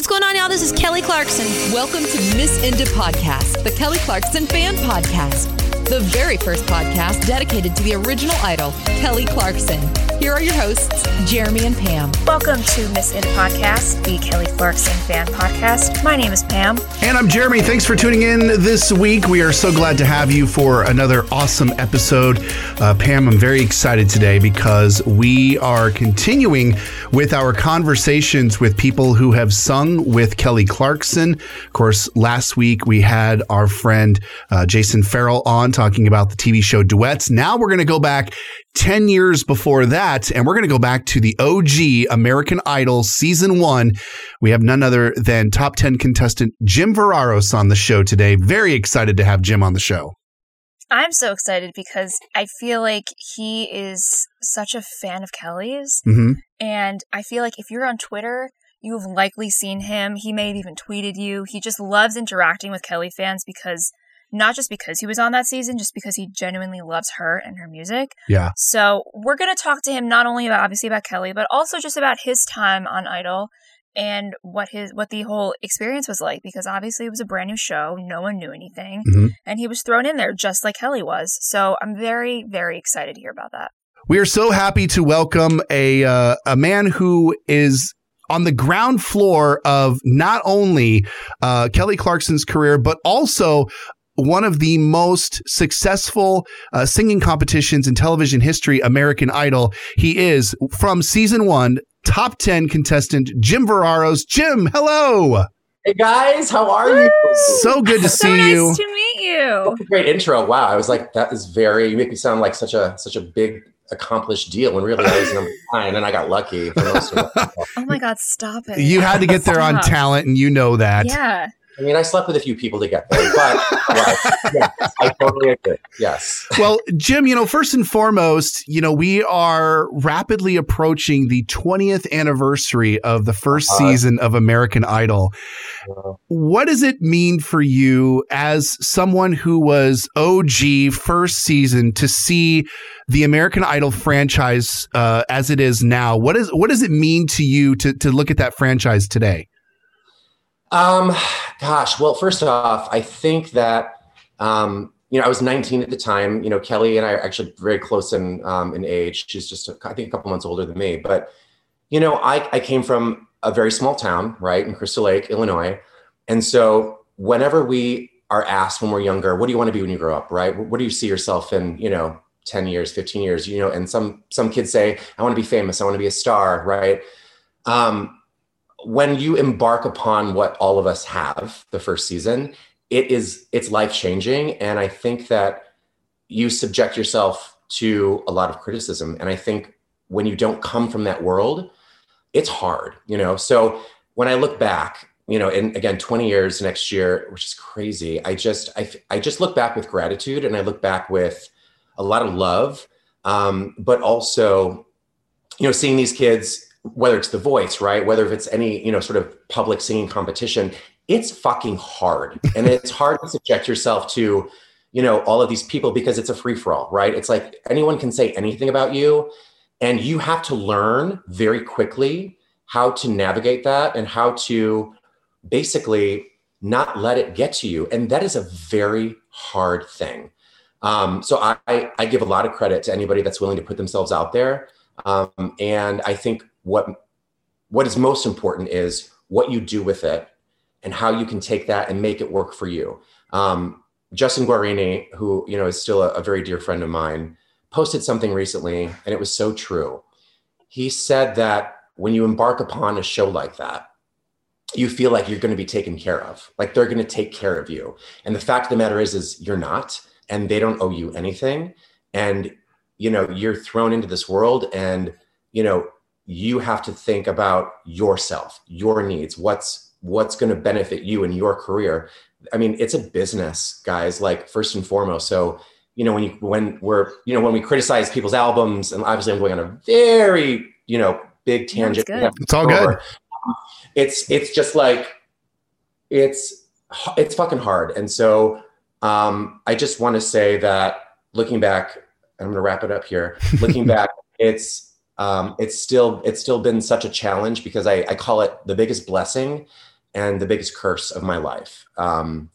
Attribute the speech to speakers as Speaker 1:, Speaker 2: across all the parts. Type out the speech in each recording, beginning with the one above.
Speaker 1: What's going on, y'all? This is Kelly Clarkson.
Speaker 2: Welcome to Miss Inda Podcast, the Kelly Clarkson fan podcast the very first podcast dedicated to the original idol, Kelly Clarkson. Here are your hosts, Jeremy and Pam.
Speaker 3: Welcome to Miss In Podcast, the Kelly Clarkson fan podcast. My name is Pam.
Speaker 4: And I'm Jeremy. Thanks for tuning in this week. We are so glad to have you for another awesome episode. Uh, Pam, I'm very excited today because we are continuing with our conversations with people who have sung with Kelly Clarkson. Of course, last week we had our friend uh, Jason Farrell on talking about the TV show Duets. Now we're going to go back 10 years before that, and we're going to go back to the OG American Idol season one. We have none other than top 10 contestant Jim Verraros on the show today. Very excited to have Jim on the show.
Speaker 3: I'm so excited because I feel like he is such a fan of Kelly's. Mm-hmm. And I feel like if you're on Twitter, you've likely seen him. He may have even tweeted you. He just loves interacting with Kelly fans because not just because he was on that season, just because he genuinely loves her and her music.
Speaker 4: Yeah.
Speaker 3: So we're going to talk to him not only about obviously about Kelly, but also just about his time on Idol and what his what the whole experience was like because obviously it was a brand new show no one knew anything mm-hmm. and he was thrown in there just like kelly was so i'm very very excited to hear about that
Speaker 4: we are so happy to welcome a uh, a man who is on the ground floor of not only uh, Kelly Clarkson's career, but also one of the most successful uh, singing competitions in television history, American Idol. He is from season one, top 10 contestant, Jim Verraros. Jim, hello.
Speaker 5: Hey guys, how are you?
Speaker 4: So good to
Speaker 3: so
Speaker 4: see
Speaker 3: nice
Speaker 4: you.
Speaker 3: Nice to meet you.
Speaker 5: Great intro. Wow, I was like, that is very. You make me sound like such a such a big accomplished deal when really I was number nine and I got lucky.
Speaker 3: oh my god, stop it!
Speaker 4: You had to get there on talent, and you know that.
Speaker 3: Yeah.
Speaker 5: I mean, I slept with a few people to get there, but yeah, I totally agree. Yes.
Speaker 4: Well, Jim, you know, first and foremost, you know, we are rapidly approaching the 20th anniversary of the 1st uh, season of American Idol. Uh, what does it mean for you as someone who was OG first season to see the American Idol franchise uh, as it is now? What is what does it mean to you to to look at that franchise today?
Speaker 5: Um, gosh, well, first off, I think that, um, you know, I was 19 at the time. You know, Kelly and I are actually very close in um, in age. She's just, a, I think, a couple months older than me. But, you know, I, I came from a very small town, right, in Crystal Lake, Illinois. And so whenever we are asked when we're younger, what do you want to be when you grow up, right? What do you see yourself in, you know, 10 years, 15 years, you know, and some some kids say, I want to be famous, I want to be a star, right? Um, when you embark upon what all of us have the first season it is it's life changing and i think that you subject yourself to a lot of criticism. And i think when you don't come from that world it's hard you know? So when i look back you know and again 20 years next year which is crazy i just i, I just look back with gratitude and i look back with a lot of love. Um, but also you know seeing these kids whether it's the voice, right? Whether if it's any, you know, sort of public singing competition, it's fucking hard. and it's hard to subject yourself to, you know, all of these people because it's a free for all, right? It's like anyone can say anything about you. And you have to learn very quickly how to navigate that and how to basically not let it get to you. And that is a very hard thing. Um, so I, I give a lot of credit to anybody that's willing to put themselves out there. Um, and I think what what is most important is what you do with it and how you can take that and make it work for you. Um, Justin Guarini, who you know is still a, a very dear friend of mine, posted something recently, and it was so true. He said that when you embark upon a show like that, you feel like you're going to be taken care of, like they're going to take care of you. And the fact of the matter is, is you're not, and they don't owe you anything. And you know, you're thrown into this world, and you know, you have to think about yourself, your needs, what's what's going to benefit you in your career. I mean, it's a business, guys, like first and foremost. So, you know, when you when we're, you know, when we criticize people's albums, and obviously I'm going on a very, you know, big tangent.
Speaker 4: It's all good.
Speaker 5: It's it's just like it's it's fucking hard. And so um I just want to say that looking back, I'm gonna wrap it up here. Looking back, it's um, it's still it's still been such a challenge because I, I call it the biggest blessing and the biggest curse of my life um,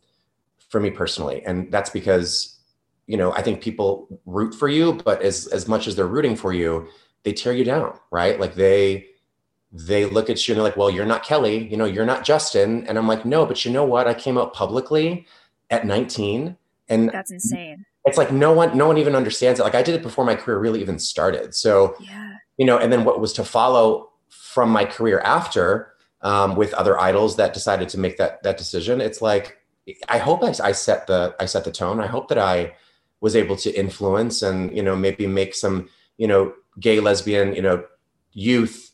Speaker 5: for me personally. And that's because, you know, I think people root for you, but as, as much as they're rooting for you, they tear you down, right? Like they, they look at you and they're like, well, you're not Kelly, you know, you're not Justin. And I'm like, no, but you know what? I came out publicly at 19 and
Speaker 3: that's insane.
Speaker 5: It's like no one, no one even understands it. Like I did it before my career really even started. So, yeah. You know, and then what was to follow from my career after um, with other idols that decided to make that, that decision. It's like, I hope I, I set the, I set the tone. I hope that I was able to influence and, you know, maybe make some, you know, gay, lesbian, you know, youth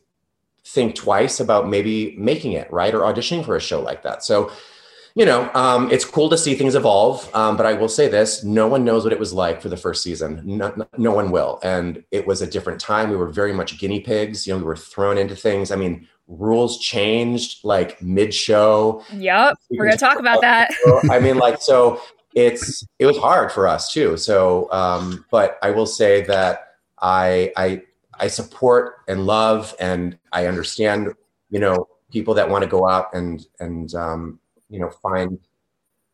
Speaker 5: think twice about maybe making it right or auditioning for a show like that. So, you know, um, it's cool to see things evolve. Um, but I will say this: no one knows what it was like for the first season. No, no, one will. And it was a different time. We were very much guinea pigs. You know, we were thrown into things. I mean, rules changed like mid-show.
Speaker 3: Yep, we're gonna talk about that.
Speaker 5: I mean, like, so it's it was hard for us too. So, um, but I will say that I I I support and love and I understand, you know, people that want to go out and and um, you know find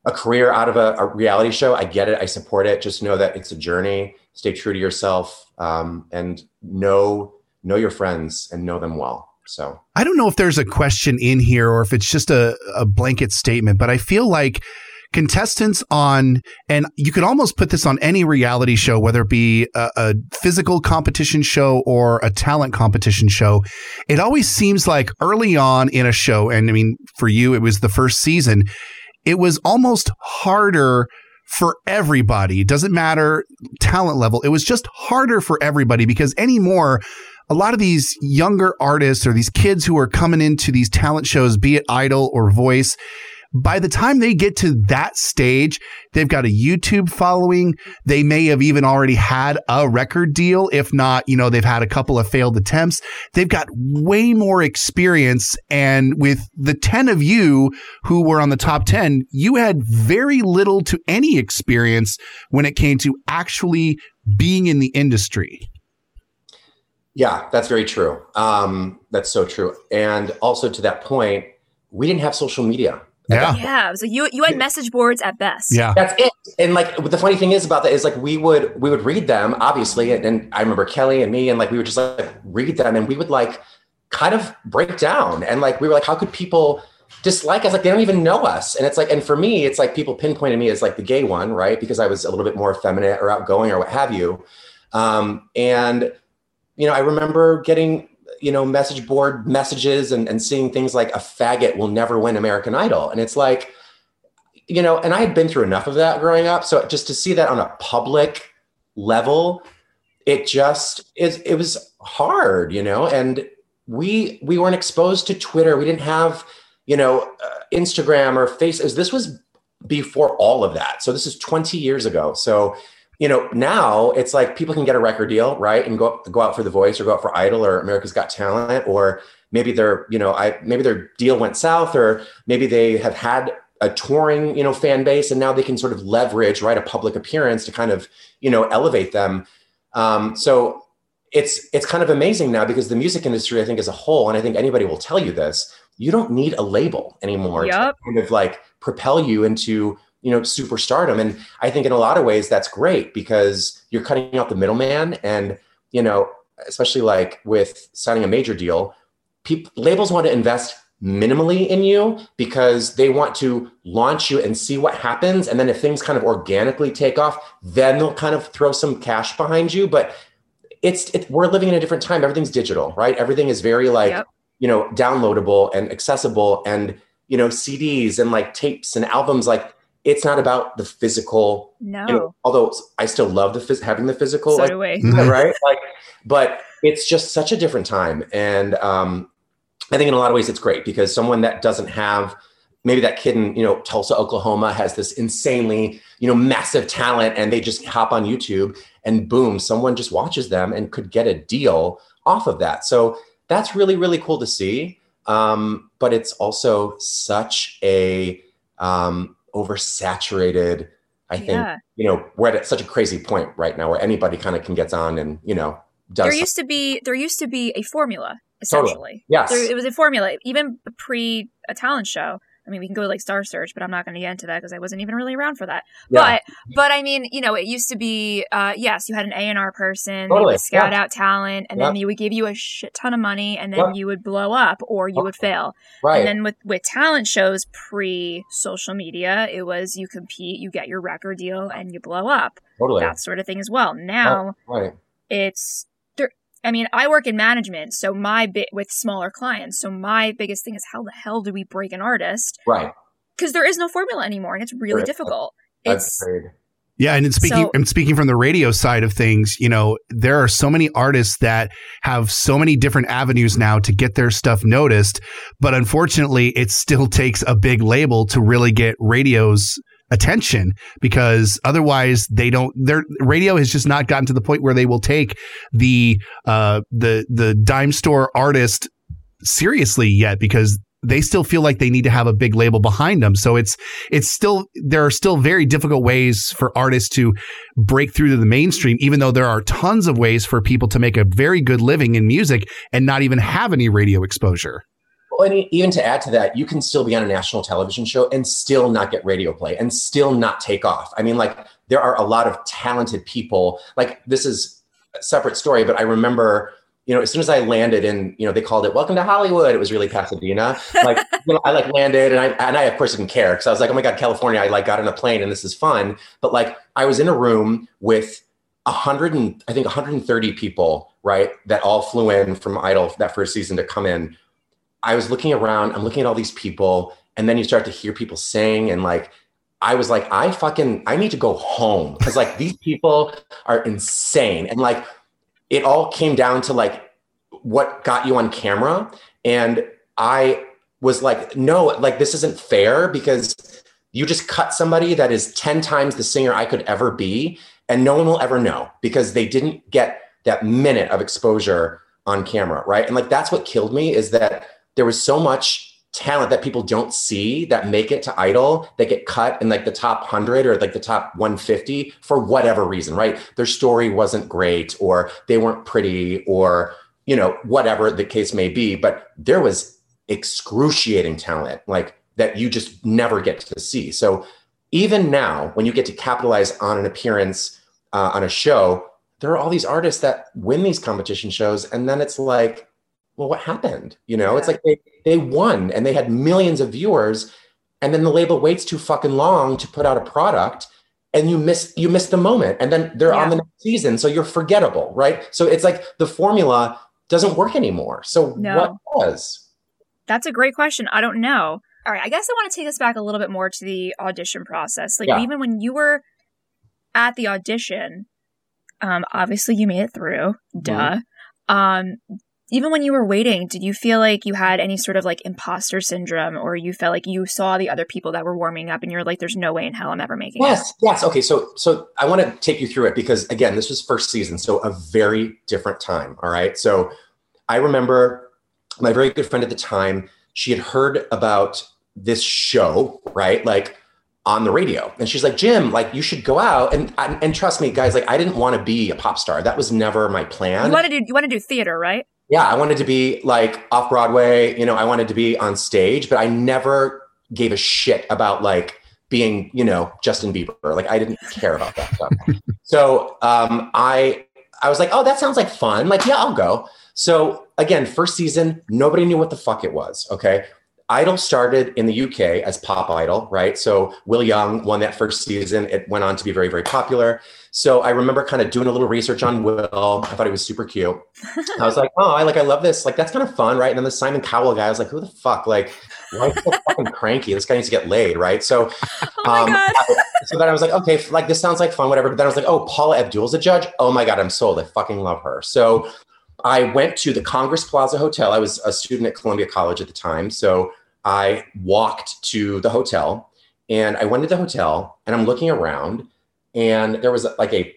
Speaker 5: a career out of a, a, reality show. I get it. I support it. Just know that it's a journey. Stay true to yourself um, and know know your friends and know them well. So
Speaker 4: I don't know if there's a question in here or if it's just a, a blanket statement, but I feel like contestants on, and you could almost put this on any reality show, whether it be a, a, physical competition show or a talent competition show. It always seems like early on in a show, and I mean, for you, it was the first season, it was almost harder for everybody. It doesn't matter talent level. It was just harder for everybody because anymore, a lot of these younger artists or these kids who are coming into these talent shows, be it Idol or Voice, by the time they get to that stage, they've got a YouTube following. They may have even already had a record deal. If not, you know, they've had a couple of failed attempts. They've got way more experience. And with the 10 of you who were on the top 10, you had very little to any experience when it came to actually being in the industry.
Speaker 5: Yeah, that's very true. Um, that's so true. And also to that point, we didn't have social media.
Speaker 4: Yeah.
Speaker 3: Yeah. It was like you you had message boards at best.
Speaker 4: Yeah.
Speaker 5: That's it. And like the funny thing is about that is like we would we would read them, obviously. And, and I remember Kelly and me, and like we would just like read them and we would like kind of break down. And like we were like, how could people dislike us? Like they don't even know us. And it's like, and for me, it's like people pinpointed me as like the gay one, right? Because I was a little bit more effeminate or outgoing or what have you. Um, and you know, I remember getting you know, message board messages and, and seeing things like a faggot will never win American Idol. And it's like, you know, and I had been through enough of that growing up. So just to see that on a public level, it just is, it was hard, you know, and we, we weren't exposed to Twitter. We didn't have, you know, uh, Instagram or Facebook. This was before all of that. So this is 20 years ago. So you know, now it's like people can get a record deal, right, and go go out for The Voice or go out for Idol or America's Got Talent, or maybe their, you know, I maybe their deal went south, or maybe they have had a touring, you know, fan base, and now they can sort of leverage, right, a public appearance to kind of, you know, elevate them. Um, so it's it's kind of amazing now because the music industry, I think, as a whole, and I think anybody will tell you this, you don't need a label anymore yep. to kind of like propel you into you know superstardom. And i think in a lot of ways that's great because you're cutting out the middleman. And you know especially like with signing a major deal people labels want to invest minimally in you because they want to launch you and see what happens. And then if things kind of organically take off then they'll kind of throw some cash behind you. But it's it, we're living in a different time. Everything's digital right? Everything is very like yep. you know downloadable and accessible and you know cds and like tapes and albums. Like it's not about the physical.
Speaker 3: No.
Speaker 5: You know, although I still love the phys- having the physical,
Speaker 3: so
Speaker 5: like,
Speaker 3: do we.
Speaker 5: Right? Like, but it's just such a different time, and um, I think in a lot of ways it's great because someone that doesn't have maybe that kid in you know Tulsa, Oklahoma has this insanely you know massive talent, and they just hop on YouTube and boom, someone just watches them and could get a deal off of that. So that's really really cool to see. Um, but it's also such a um, oversaturated. I think yeah. you know we're at such a crazy point right now where anybody kind of can get on and you know
Speaker 3: does. There used to be there used to be a formula essentially.
Speaker 5: Totally. Yes.
Speaker 3: There, it was a formula, even pre a talent show. I mean, we can go like Star Search, but I'm not going to get into that because I wasn't even really around for that. Yeah. But, but I mean, you know, it used to be, uh, yes, you had an A and R person, totally. they would scout yeah. out talent, and yeah. then he would give you a shit ton of money, and then you would blow up or you would fail.
Speaker 5: Right.
Speaker 3: And then with with talent shows pre social media, it was you compete, you get your record deal, and you blow up.
Speaker 5: Totally.
Speaker 3: That sort of thing as well. Now,
Speaker 5: right.
Speaker 3: it's I mean, I work in management, so my bit with smaller clients. So my biggest thing is how the hell do we break an artist?
Speaker 5: Right.
Speaker 3: Because there is no formula anymore, and it's really difficult.
Speaker 5: That's
Speaker 3: it's
Speaker 5: great.
Speaker 4: Yeah, and speaking so, and speaking from the radio side of things, you know, there are so many artists that have so many different avenues now to get their stuff noticed, but unfortunately, it still takes a big label to really get radio's attention because otherwise they don't their radio has just not gotten to the point where they will take the uh the the dime store artist seriously yet because they still feel like they need to have a big label behind them. So it's it's still there are still very difficult ways for artists to break through to the mainstream, even though there are tons of ways for people to make a very good living in music and not even have any radio exposure.
Speaker 5: Well, and even to add to that, you can still be on a national television show and still not get radio play and still not take off. I mean, like there are a lot of talented people. Like this is a separate story, but I remember, you know, as soon as I landed and you know, they called it "Welcome to Hollywood." It was really Pasadena. Like, you know, I like landed, and I and I of course didn't care because I was like, oh my god, California! I like got on a plane and this is fun. But like, I was in a room with a hundred and I think 130 people, right? That all flew in from Idol that first season to come in I was looking around, I'm looking at all these people, and then you start to hear people sing, and like, I was like, I fucking, I need to go home because like these people are insane. And like, it all came down to like what got you on camera. And I was like, no, like, this isn't fair because you just cut somebody that is 10 times the singer I could ever be. And no one will ever know because they didn't get that minute of exposure on camera. Right. And like, that's what killed me is that there was so much talent that people don't see that make it to idol that get cut in like the top 100 or like the top 150 for whatever reason right? Their story wasn't great or they weren't pretty or you know whatever the case may be but there was excruciating talent like that you just never get to see. So even now when you get to capitalize on an appearance uh, on a show there are all these artists that win these competition shows and then it's like well, what happened? You know, yeah. it's like they, they won and they had millions of viewers. And then the label waits too fucking long to put out a product and you miss you miss the moment and then they're yeah. on the next season so you're forgettable right so it's like the formula doesn't work anymore so no. what was?
Speaker 3: that's a great question i don't know all right i guess i want to take us back a little bit more to the audition process like yeah. even when you were at the audition um obviously you made it through duh mm-hmm. um even when you were waiting, did you feel like you had any sort of like imposter syndrome or you felt like you saw the other people that were warming up and you're like, there's no way in hell I'm ever making
Speaker 5: yes,
Speaker 3: it?
Speaker 5: Yes. Yes. Okay. So, so I want to take you through it because again, this was first season. So a very different time. All right. So I remember my very good friend at the time, she had heard about this show, right? Like on the radio. And she's like, Jim, like you should go out and and trust me, guys, like I didn't want to be a pop star. That was never my plan.
Speaker 3: You want to do you want to do theater, right?
Speaker 5: Yeah, I wanted to be like off Broadway, you know, I wanted to be on stage, but I never gave a shit about like being, you know, Justin Bieber. Like I didn't care about that stuff. so um, I I was like, oh, that sounds like fun. Like, yeah, I'll go. So again, first season, nobody knew what the fuck it was. Okay. Idol started in the UK as Pop Idol, right? So Will Young won that first season. It went on to be very, very popular. So I remember kind of doing a little research on Will. I thought he was super cute. I was like, oh, I like, I love this. Like, that's kind of fun, right? And then the Simon Cowell guy, I was like, who the fuck? Like, why so fucking cranky? This guy needs to get laid, right? So,
Speaker 3: oh um,
Speaker 5: so then I was like, okay, like this sounds like fun, whatever. But then I was like, oh, Paula Abdul's a judge. Oh my god, I'm sold. I fucking love her. So I went to the Congress Plaza Hotel. I was a student at Columbia College at the time, so I walked to the hotel, and I went to the hotel, and I'm looking around and there was like a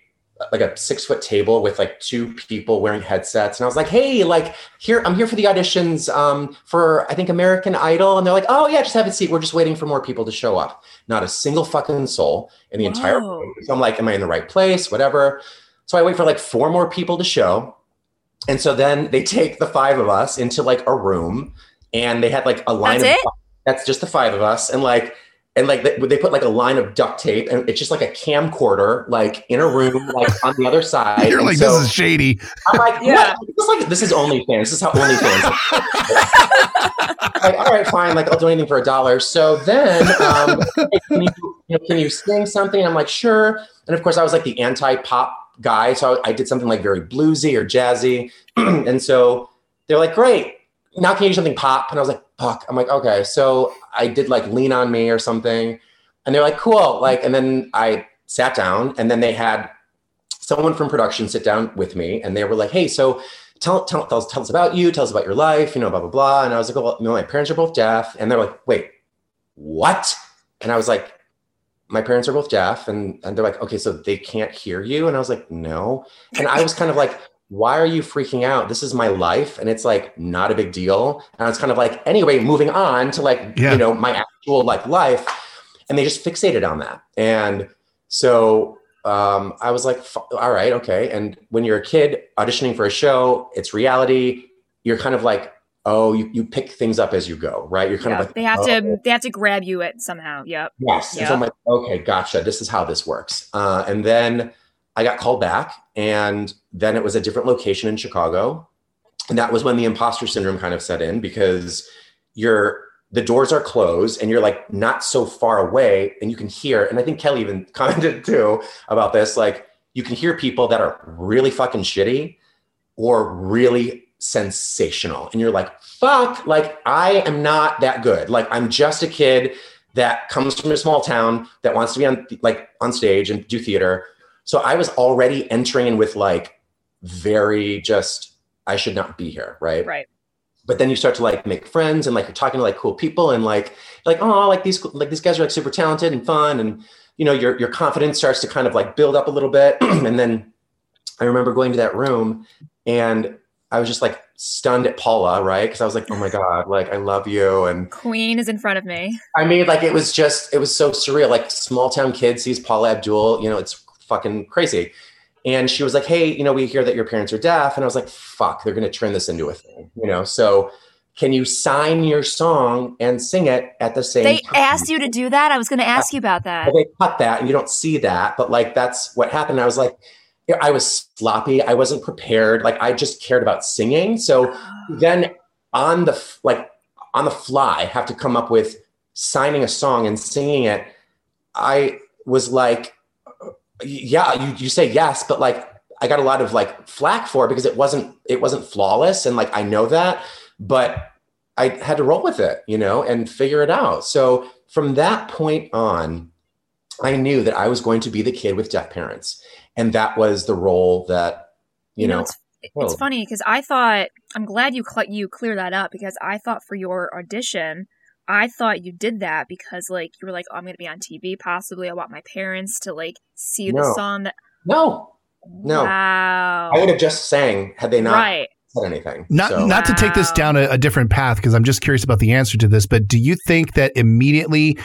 Speaker 5: like a six foot table with like two people wearing headsets. And i was like hey like here i'm here for the auditions um, for i think american idol. And they're like oh yeah just have a seat. We're just waiting for more people to show up. Not a single fucking soul in the Whoa. entire room. So i'm like am i in the right place? Whatever. So i wait for like four more people to show. And so then they take the five of us into like a room and they had like a line
Speaker 3: That's
Speaker 5: of
Speaker 3: it?
Speaker 5: that's just the five of us. And like and like they, they put like a line of duct tape and it's just like a camcorder like in a room like on the other side.
Speaker 4: You're
Speaker 5: And
Speaker 4: like,
Speaker 5: so
Speaker 4: this is shady.
Speaker 5: I'm like,
Speaker 3: Yeah.
Speaker 5: yeah. This is like this is OnlyFans. This is how OnlyFans. like, all right, fine. Like, I'll do anything for a dollar. So then, um, can, you, you know, can you sing something? And I'm like, sure. And of course, I was like the anti-pop guy, so I did something like very bluesy or jazzy. and so they're like, great. Now can you do something pop? And I was like, fuck. I'm like, okay. So I did like Lean on Me or something. And they're like, cool. Like, and then I sat down, and then they had someone from production sit down with me, and they were like, hey, so tell, tell, tell, us, tell us about you, tell us about your life, you know, blah, blah, blah. And I was like, well, you know, my parents are both deaf. And they're like, wait, what? And I was like, my parents are both deaf. And, and they're like, okay, so they can't hear you. And I was like, no. And I was kind of like, why are you freaking out? This is my life. And it's like, not a big deal. And it's kind of like, anyway, moving on to like,
Speaker 4: Yeah.
Speaker 5: you know, my actual like life. And they just fixated on that. And so um, I was like, all right, okay. And when you're a kid auditioning for a show, it's reality. You're kind of like, oh, you, you pick things up as you go, right? You're kind
Speaker 3: Yeah,
Speaker 5: of like,
Speaker 3: they have
Speaker 5: oh,
Speaker 3: to they have to grab you at somehow. Yep.
Speaker 5: Yes. And so I'm like, okay, gotcha. This is how this works. Uh, and then I got called back, and then it was a different location in Chicago. And that was when the imposter syndrome kind of set in because you're the doors are closed and you're like not so far away and you can hear and i think kelly even commented too about this like you can hear people that are really fucking shitty or really sensational. And you're like fuck like i am not that good. Like i'm just a kid that comes from a small town that wants to be on like on stage and do theater so i was already entering in with like very just i should not be here right?
Speaker 3: Right.
Speaker 5: but then you start to like make friends and like you're talking to like cool people and like like oh like these like these guys are like super talented and fun and you know your your confidence starts to kind of like build up a little bit. And then i remember going to that room and i was just like stunned at paula right? Because i was like oh my god like i love you and
Speaker 3: Queen is in front of me.
Speaker 5: i mean like it was just it was so surreal. Like small town kid sees paula abdul you know it's fucking crazy and she was like, "Hey, you know, we hear that your parents are deaf," and I was like, "Fuck, they're gonna turn this into a thing," you know. So, can you sign your song and sing it at the same?
Speaker 3: They
Speaker 5: time?
Speaker 3: asked you to do that. I was going to ask you about that.
Speaker 5: They cut that, and you don't see that, but like that's what happened. I was like, I was sloppy. I wasn't prepared. Like I just cared about singing. So then on the like on the fly, have to come up with signing a song and singing it. I was like, yeah, you, you say yes, but like I got a lot of like flack for it because it wasn't it wasn't flawless, and like I know that, but I had to roll with it, you know, and figure it out. So from that point on, I knew that I was going to be the kid with deaf parents, and that was the role that you, know.
Speaker 3: it's, it's
Speaker 5: oh.
Speaker 3: funny because I thought I'm glad you cl- you clear that up because I thought for your audition, I thought you did that because like you were like, oh, I'm going to be on TV possibly. I want my parents to like see the song that.
Speaker 5: no, no,
Speaker 3: Wow.
Speaker 5: I would have just sang had they not
Speaker 3: right.
Speaker 5: said anything.
Speaker 4: Not
Speaker 5: So-
Speaker 4: not to take this down a, a different path because I'm just curious about the answer to this. But do you think that immediately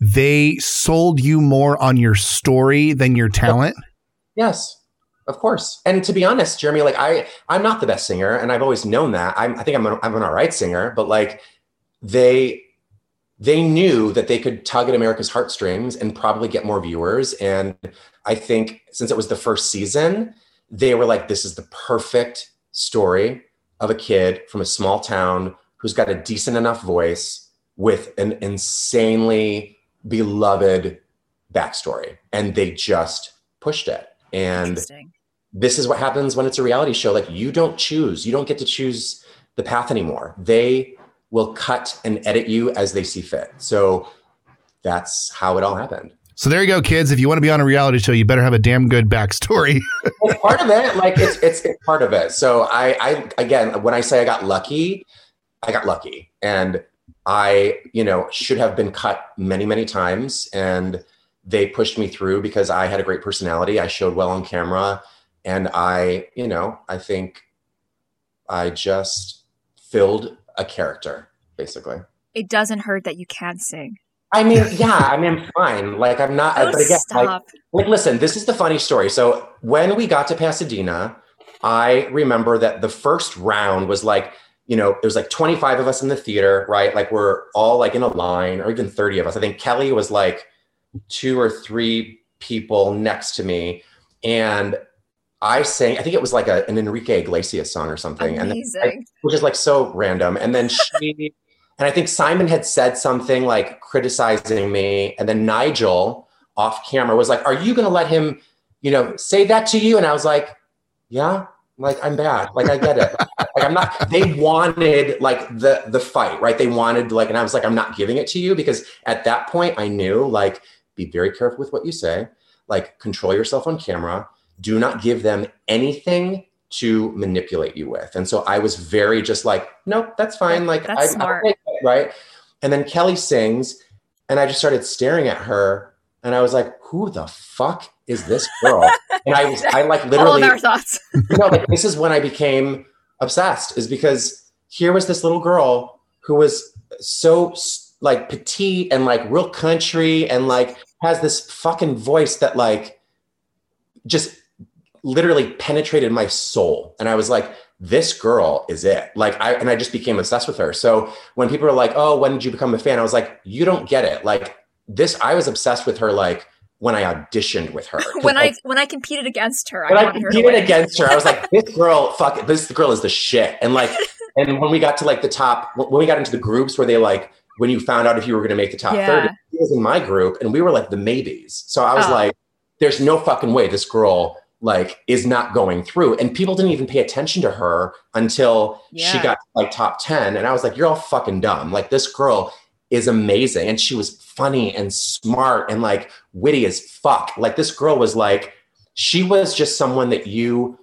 Speaker 4: they sold you more on your story than your talent?
Speaker 5: Yes, of course. And to be honest, Jeremy, like I, I'm not the best singer, and I've always known that. I'm, I think I'm, an, I'm an all right singer, but like they, they knew that they could tug at America's heartstrings and probably get more viewers. And I think since it was the first season, they were like, "This is the perfect story of a kid from a small town who's got a decent enough voice with an insanely beloved backstory," and they just pushed it. And this is what happens when it's a reality show. Like you don't choose, you don't get to choose the path anymore. They will cut and edit you as they see fit. So that's how it all happened.
Speaker 4: So there you go, kids. If you want to be on a reality show, you better have a damn good backstory.
Speaker 5: It's part of it. Like it's, it's it's part of it. So I I again when I say I got lucky, I got lucky. And I, you know, should have been cut many, many times. And they pushed me through because I had a great personality. I showed well on camera. And I, you know, I think I just filled a character, basically.
Speaker 3: It doesn't hurt that you can sing.
Speaker 5: I mean, yeah, I mean, I'm fine. Like, I'm not,
Speaker 3: Oh,
Speaker 5: but again, like,
Speaker 3: stop.
Speaker 5: like, listen, this is the funny story. So when we got to Pasadena, I remember that the first round was like, you know, there was like 25 of us in the theater, right? Like we're all like in a line, or even 30 of us. I think Kelly was like two or three people next to me. And I sang, I think it was like a, an Enrique Iglesias song or something.
Speaker 3: Amazing.
Speaker 5: And I, which is like so random. And then she, and I think Simon had said something like criticizing me. And then Nigel off camera was like, Are you going to let him, you know, say that to you? And I was like, Yeah, like I'm bad. Like I get it. like I'm not, they wanted like the, the fight, right? They wanted like, and I was like, I'm not giving it to you because at that point I knew like, be very careful with what you say, like control yourself on camera do not give them anything to manipulate you with. And so I was very just like, nope, that's fine. Like,
Speaker 3: that's I, smart.
Speaker 5: I, right. And then Kelly sings, and I just started staring at her, and I was like, who the fuck is this girl? and I was, I like literally,
Speaker 3: all our thoughts.
Speaker 5: you know, like, this is when I became obsessed, is because here was this little girl who was so like petite and like real country and like has this fucking voice that like just literally penetrated my soul. And I was like, this girl is it. Like I and I just became obsessed with her. So when people are like, "Oh, when did you become a fan?" I was like, "You don't get it." Like this I was obsessed with her like when I auditioned with her.
Speaker 3: when I, I when I competed against her.
Speaker 5: When I, I competed against her, I was like, "This girl, fuck it, this girl is the shit." And like and when we got to like the top when we got into the groups where they like when you found out if you were going to make the top yeah. 30, he was in my group and we were like the maybes. So I was oh. like, there's no fucking way this girl like is not going through. And people didn't even pay attention to her until yeah. she got like top 10 and i was like you're all fucking dumb. Like this girl is amazing. And she was funny and smart and like witty as fuck. Like this girl was like she was just someone that you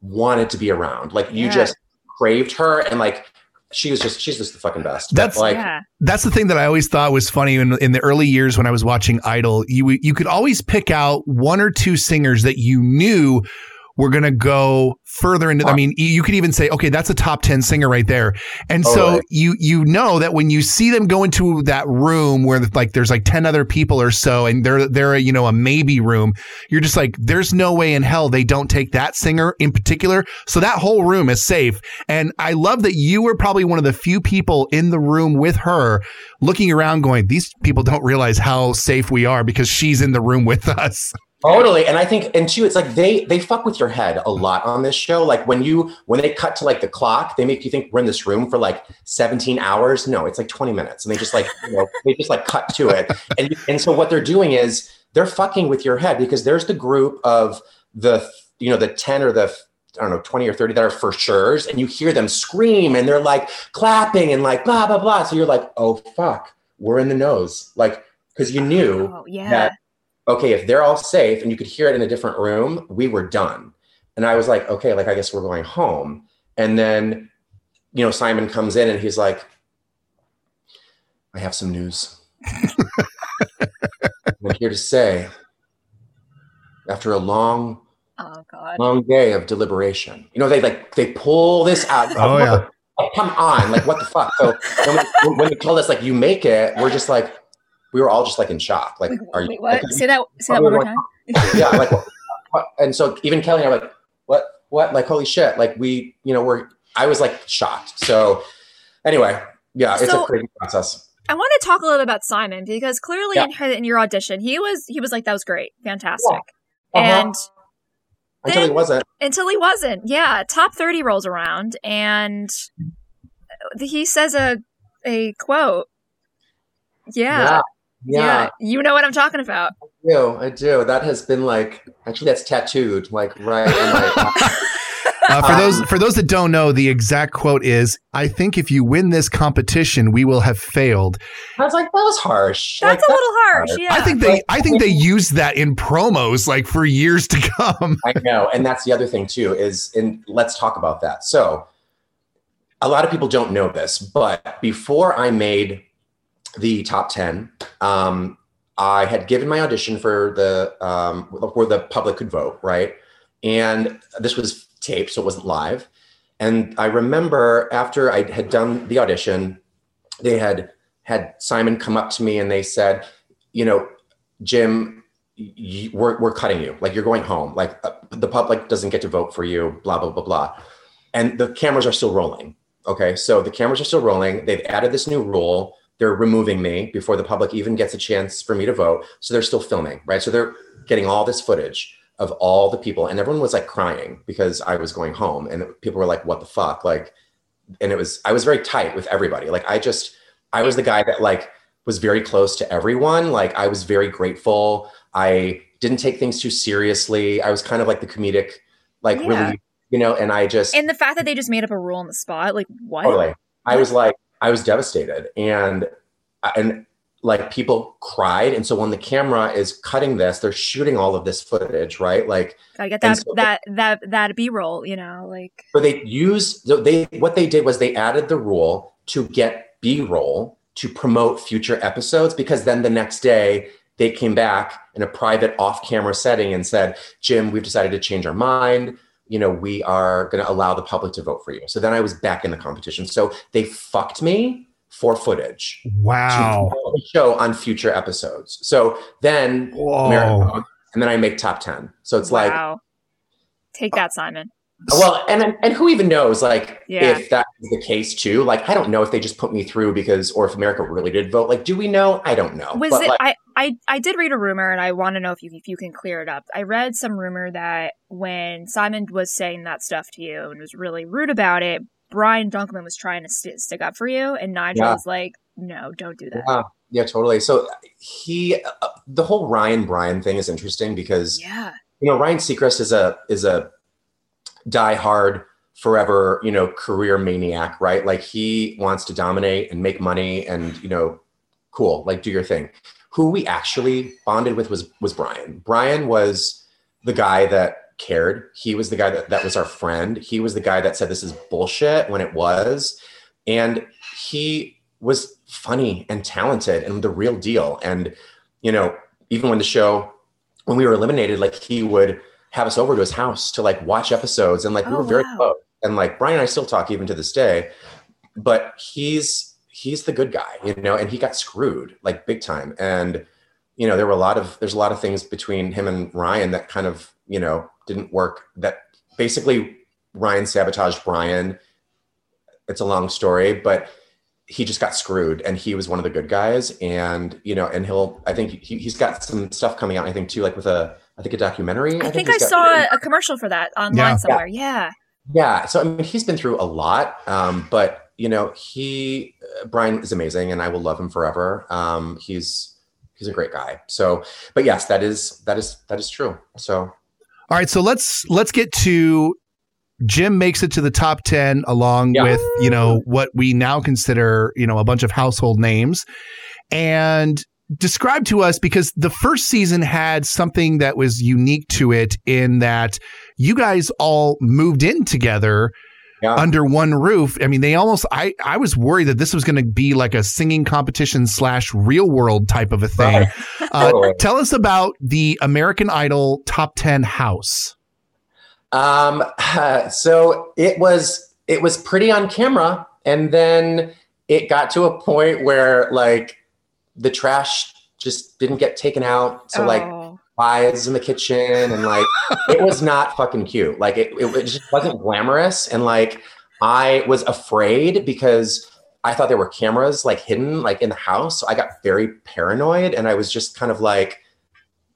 Speaker 5: wanted to be around. Like you yeah. just craved her. And like she was just she's just the fucking best.
Speaker 4: That's like yeah. that's the thing that I always thought was funny in, in the early years when I was watching Idol. You you could always pick out one or two singers that you knew were going to go further into. I mean, you could even say, okay, that's a top ten singer right there. And oh, so right. you you know that when you see them go into that room where like there's like ten other people or so, and they're they're you know a maybe room, you're just like, there's no way in hell they don't take that singer in particular. So that whole room is safe. And I love that you were probably one of the few people in the room with her, looking around, going, these people don't realize how safe we are because she's in the room with us.
Speaker 5: Totally. And I think, and two, it's like they they fuck with your head a lot on this show. Like when you when they cut to like the clock, they make you think we're in this room for like 17 hours. No, it's like 20 minutes. And they just like, you know, they just like cut to it. And and so what they're doing is they're fucking with your head because there's the group of the you know, the 10 or the I don't know, 20 or 30 that are for sure, and you hear them scream and they're like clapping and like blah blah blah. So you're like, oh fuck, we're in the nose. Like, because you knew oh, yeah. that okay, if they're all safe and you could hear it in a different room, we were done. And I was like, okay, like I guess we're going home. And then, you know, Simon comes in and he's like, I have some news. I'm here to say, after a long,
Speaker 3: oh god,
Speaker 5: long day of deliberation, you know, they like they pull this out.
Speaker 4: Oh yeah.
Speaker 5: Like, come on, like what the fuck? So when, when they told us like you make it, we're just like, we were all just like in shock. Like, wait,
Speaker 3: are you? Wait, what? say that. Say that one more time.
Speaker 5: yeah, like, what, and so even Kelly and I were like, what? What? Like, holy shit! Like, we, you know, we're. I was like shocked. So, anyway, yeah, it's so, a crazy process.
Speaker 3: I want to talk a little bit about Simon because clearly yeah. in, in, your audition, he was he was like that was great, fantastic, yeah. uh-huh. and
Speaker 5: until he wasn't.
Speaker 3: Until he wasn't, yeah. Top thirty rolls around, and he says a a quote. Yeah. yeah. Yeah. yeah. you know what I'm talking about.
Speaker 5: I do. I do. That has been like actually that's tattooed like right. My,
Speaker 4: uh, for those for those that don't know, the exact quote is, "I think if you win this competition, we will have failed."
Speaker 5: I was like, "That was harsh."
Speaker 3: That's
Speaker 5: like,
Speaker 3: a little harsh. Yeah.
Speaker 4: I think they I think they used that in promos like for years to come.
Speaker 5: I know, and that's the other thing too. Is and let's talk about that. So, a lot of people don't know this, but before I made the top 10. Um, I had given my audition for the um, where the public could vote, right? And this was taped, so it wasn't live. And I remember after I had done the audition, they had had Simon come up to me and they said, you know, Jim, you, we're we're cutting you. Like you're going home. Like uh, the public doesn't get to vote for you, blah, blah, blah, blah. And the cameras are still rolling. Okay. So the cameras are still rolling. They've added this new rule. They're removing me before the public even gets a chance for me to vote. So they're still filming, right? So they're getting all this footage of all the people. And everyone was like crying because I was going home. And people were like, what the fuck? Like, and it was, I was very tight with everybody. Like, I just, I was the guy that like was very close to everyone. Like, I was very grateful. I didn't take things too seriously. I was kind of like the comedic, like yeah. really, you know, and I just
Speaker 3: and the fact that they just made up a rule on the spot, like what?
Speaker 5: Totally. I was like, I was devastated, and and like people cried, and so when the camera is cutting this, they're shooting all of this footage, right? Like,
Speaker 3: I get that so that that that B roll, you know, like.
Speaker 5: But they used they what they did was they added the rule to get B roll to promote future episodes because then the next day they came back in a private off-camera setting and said, "Jim, we've decided to change our mind. You know, we are going to allow the public to vote for you." So then I was back in the competition. So they fucked me for footage.
Speaker 4: Wow.
Speaker 5: To show on future episodes. So then marathon, and then I make top 10. So it's wow. like
Speaker 3: Take that, Simon.
Speaker 5: Well, and and who even knows, like, yeah. if that is the case too? Like, I don't know if they just put me through because, or if America really did vote. Like, do we know? I don't know.
Speaker 3: Was but, it? Like, I, I I did read a rumor, and I want to know if you if you can clear it up. I read some rumor that when Simon was saying that stuff to you and was really rude about it, Brian Dunkleman was trying to st- stick up for you, and Nigel yeah. was like, "No, don't do that."
Speaker 5: Yeah, yeah, totally. So he, uh, the whole Ryan Brian thing is interesting because
Speaker 3: yeah,
Speaker 5: you know, Ryan Seacrest is a is a die hard forever you know career maniac right like he wants to dominate and make money and you know cool like do your thing who we actually bonded with was was brian. Brian was the guy that cared. He was the guy that, that was our friend. He was the guy that said this is bullshit when it was. And he was funny and talented and the real deal. And you know even when the show when we were eliminated like he would have us over to his house to like watch episodes. And like we oh, were very wow. close. And like brian and i still talk even to this day. But he's he's the good guy you know and he got screwed like big time and you know there were a lot of there's a lot of things between him and ryan that kind of you know didn't work that basically ryan sabotaged brian it's a long story but he just got screwed and he was one of the good guys and you know and he'll i think he, he's got some stuff coming out i think too like with a I think a documentary.
Speaker 3: I, I think, think I saw a commercial for that online yeah. somewhere. Yeah.
Speaker 5: Yeah. So I mean, he's been through a lot, um, but you know, he uh, Brian is amazing, and I will love him forever. Um, he's he's a great guy. So, but yes, that is that is that is true. So, all
Speaker 4: right. So let's let's get to Jim makes it to the top 10 along yeah. with, you know, what we now consider, you know, a bunch of household names. And describe to us because the first season had something that was unique to it in that you guys all moved in together yeah. under one roof. I mean, they almost, I, I was worried that this was going to be like a singing competition slash real world type of a thing. Right. Uh, tell us about the American Idol top 10 house.
Speaker 5: Um, so it was, it was pretty on camera. And then it got to a point where like the trash just didn't get taken out. So oh. like flies in the kitchen and like it was not fucking cute. Like it, it, it just wasn't glamorous. And like I was afraid because I thought there were cameras like hidden like in the house. So I got very paranoid and I was just kind of like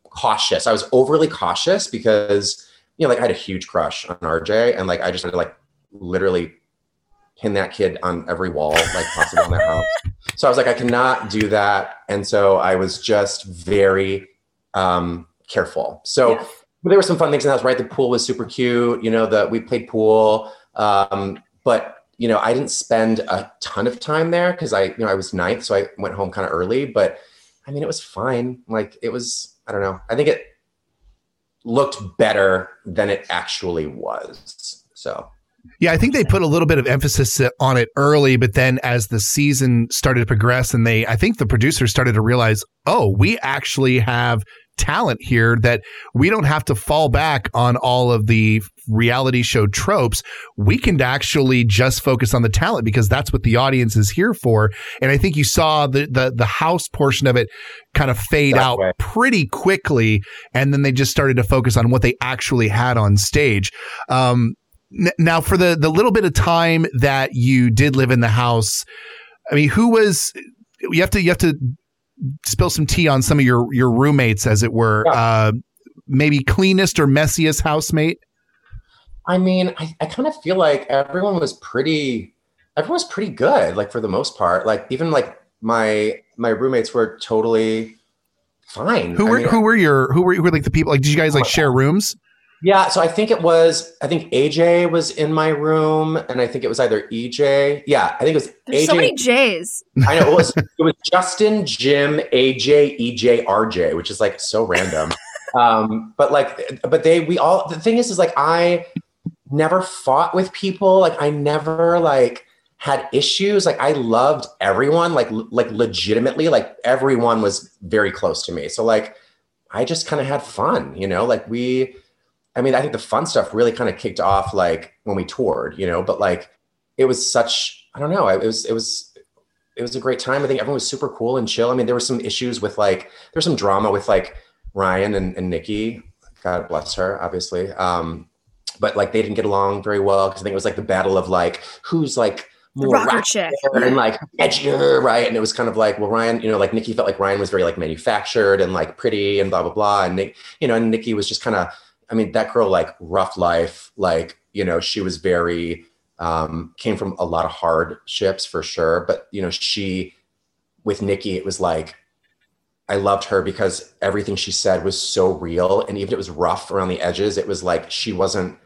Speaker 5: cautious. I was overly cautious because you know, like I had a huge crush on RJ and like I just had to like literally pin that kid on every wall like possible in the house. So I was like, I cannot do that. And so I was just very um, careful. So yeah. there were some fun things in the house, right? The pool was super cute. You know, that we played pool. Um, but you know, I didn't spend a ton of time there because I, you know, I was ninth, so I went home kind of early. But I mean, it was fine. Like it was, I don't know. I think it looked better than it actually was. So
Speaker 4: yeah, I think they put a little bit of emphasis on it early, but then as the season started to progress and they I think the producers started to realize, "Oh, we actually have talent here that we don't have to fall back on all of the reality show tropes. We can actually just focus on the talent because that's what the audience is here for. And I think you saw the the, the house portion of it kind of fade out pretty quickly, and then they just started to focus on what they actually had on stage. Um, n- now, for the the little bit of time that you did live in the house, I mean, who was you have to you have to spill some tea on some of your your roommates, as it were. Yeah. Uh, maybe cleanest or messiest housemate.
Speaker 5: I mean, I, I kind of feel like everyone was pretty. Everyone was pretty good, like for the most part. Like even like my my roommates were totally fine.
Speaker 4: Who were I mean, who were your who were who were like the people? Like, did you guys like share rooms?
Speaker 5: Yeah, so I think it was. I think AJ was in my room, and I think it was either EJ. Yeah, I think it was
Speaker 3: There's
Speaker 5: AJ.
Speaker 3: So many J's.
Speaker 5: I know it was. it was Justin, Jim, AJ, EJ, RJ, which is like so random. um, but like, but they, we all. The thing is, is like I never fought with people. Like I never like had issues. Like I loved everyone. Like like legitimately, like everyone was very close to me. So like I just kind of had fun. You know, like we I mean, I think the fun stuff really kind of kicked off like when we toured, you know, but like it was such, I don't know, it was, it was, it was a great time. I think everyone was super cool and chill. I mean, there were some issues with like, there was some drama with like Ryan and, and Nikki, God bless her, obviously. Um, but like they didn't get along very well because I think it was like the battle of like, who's like, more
Speaker 3: rocker chick
Speaker 5: and like edgier, right? And it was kind of like, well, Ryan, you know, like Nikki felt like Ryan was very like manufactured and like pretty and blah blah blah, and Nick, you know, and Nikki was just kind of I mean, that girl, like rough life, like, you know, she was very, um, came from a lot of hardships for sure. But, you know, she, with Nikki, it was like, I loved her because everything she said was so real. And even if it was rough around the edges, it was like she wasn't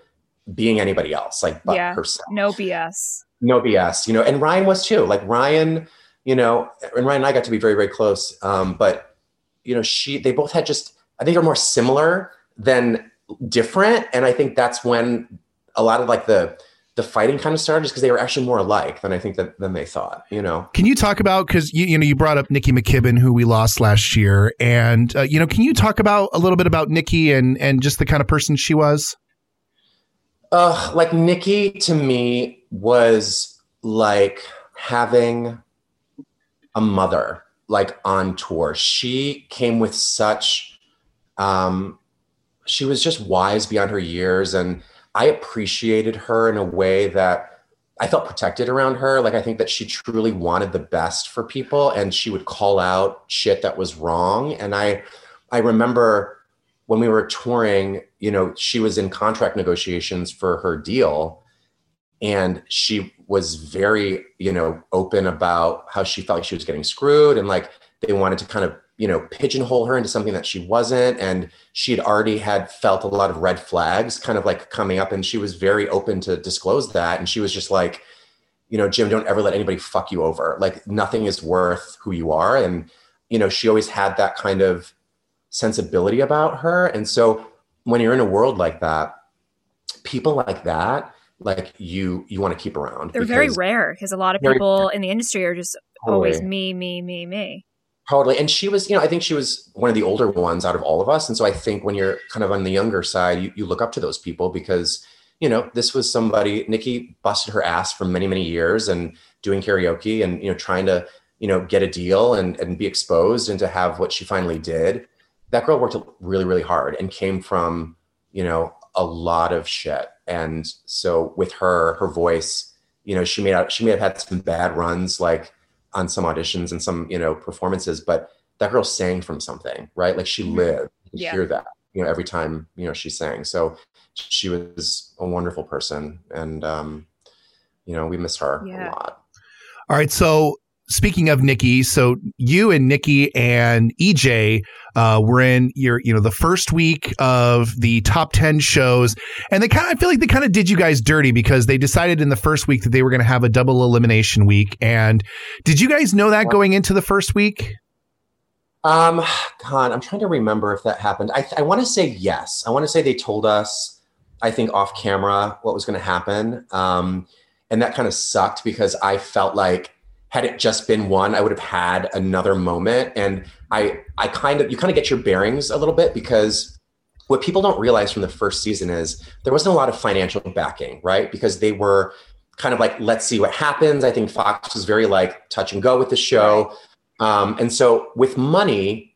Speaker 5: being anybody else, like, but yeah, herself.
Speaker 3: No BS.
Speaker 5: No BS, you know, and Ryan was too. Like, Ryan, you know, and Ryan and I got to be very, very close. Um, but, you know, she, they both had just, I think are more similar than different and i think that's when a lot of like the the fighting kind of started just because they were actually more alike than I think that than they thought. You know.
Speaker 4: Can you talk about because you you know you brought up Nikki McKibbin who we lost last year, and uh, you know can you talk about a little bit about Nikki and and just the kind of person she was?
Speaker 5: Uh, like Nikki to me was like having a mother like on tour. She came with such um she was just wise beyond her years and i appreciated her in a way that i felt protected around her. Like i think that she truly wanted the best for people and she would call out shit that was wrong. And i i remember when we were touring you know she was in contract negotiations for her deal and she was very you know open about how she felt like she was getting screwed and like they wanted to kind of you know pigeonhole her into something that she wasn't and she had already had felt a lot of red flags kind of like coming up and she was very open to disclose that and she was just like you know jim don't ever let anybody fuck you over. Like nothing is worth who you are. And you know she always had that kind of sensibility about her and so when you're in a world like that people like that like you you want to keep around
Speaker 3: they're very rare because a lot of people in the industry are just totally. always me me me me
Speaker 5: Totally. And she was, you know, I think she was one of the older ones out of all of us. And so I think when you're kind of on the younger side, you, you look up to those people because, you know, this was somebody, Nikki busted her ass for many, many years and doing karaoke and, you know, trying to, you know, get a deal and, and be exposed and to have what she finally did. That girl worked really, really hard and came from, you know, a lot of shit. And so with her, her voice, you know, she made out, she may have had some bad runs, like, on some auditions and some you know performances but that girl sang from something right like she mm-hmm. lived you yeah. hear that you know every time you know she sang so she was a wonderful person and um you know we miss her yeah. a lot
Speaker 4: all right so speaking of Nikki, so you and Nikki and EJ uh, were in your, you know, the first week of the top ten shows, and they kind of, I feel like they kind of did you guys dirty because they decided in the first week that they were going to have a double elimination week. And did you guys know that going into the first week?
Speaker 5: Um, God, I'm trying to remember if that happened. I, I want to say yes. I want to say they told us, I think off camera, what was going to happen. Um, and that kind of sucked because I felt like had it just been one, I would have had another moment. And I, I kind of, you kind of get your bearings a little bit because what people don't realize from the first season is there wasn't a lot of financial backing, right? Because they were kind of like, let's see what happens. I think Fox was very like touch and go with the show. Um, and so with money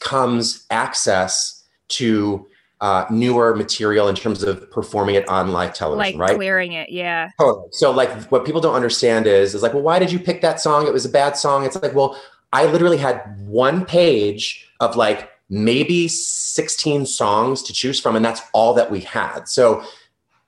Speaker 5: comes access to uh, newer material in terms of performing it on live television,
Speaker 3: like
Speaker 5: right?
Speaker 3: clearing it, yeah.
Speaker 5: Totally. So like what people don't understand is is like, well, why did you pick that song? It was a bad song. It's like, well, I literally had one page of like maybe 16 songs to choose from, and that's all that we had. So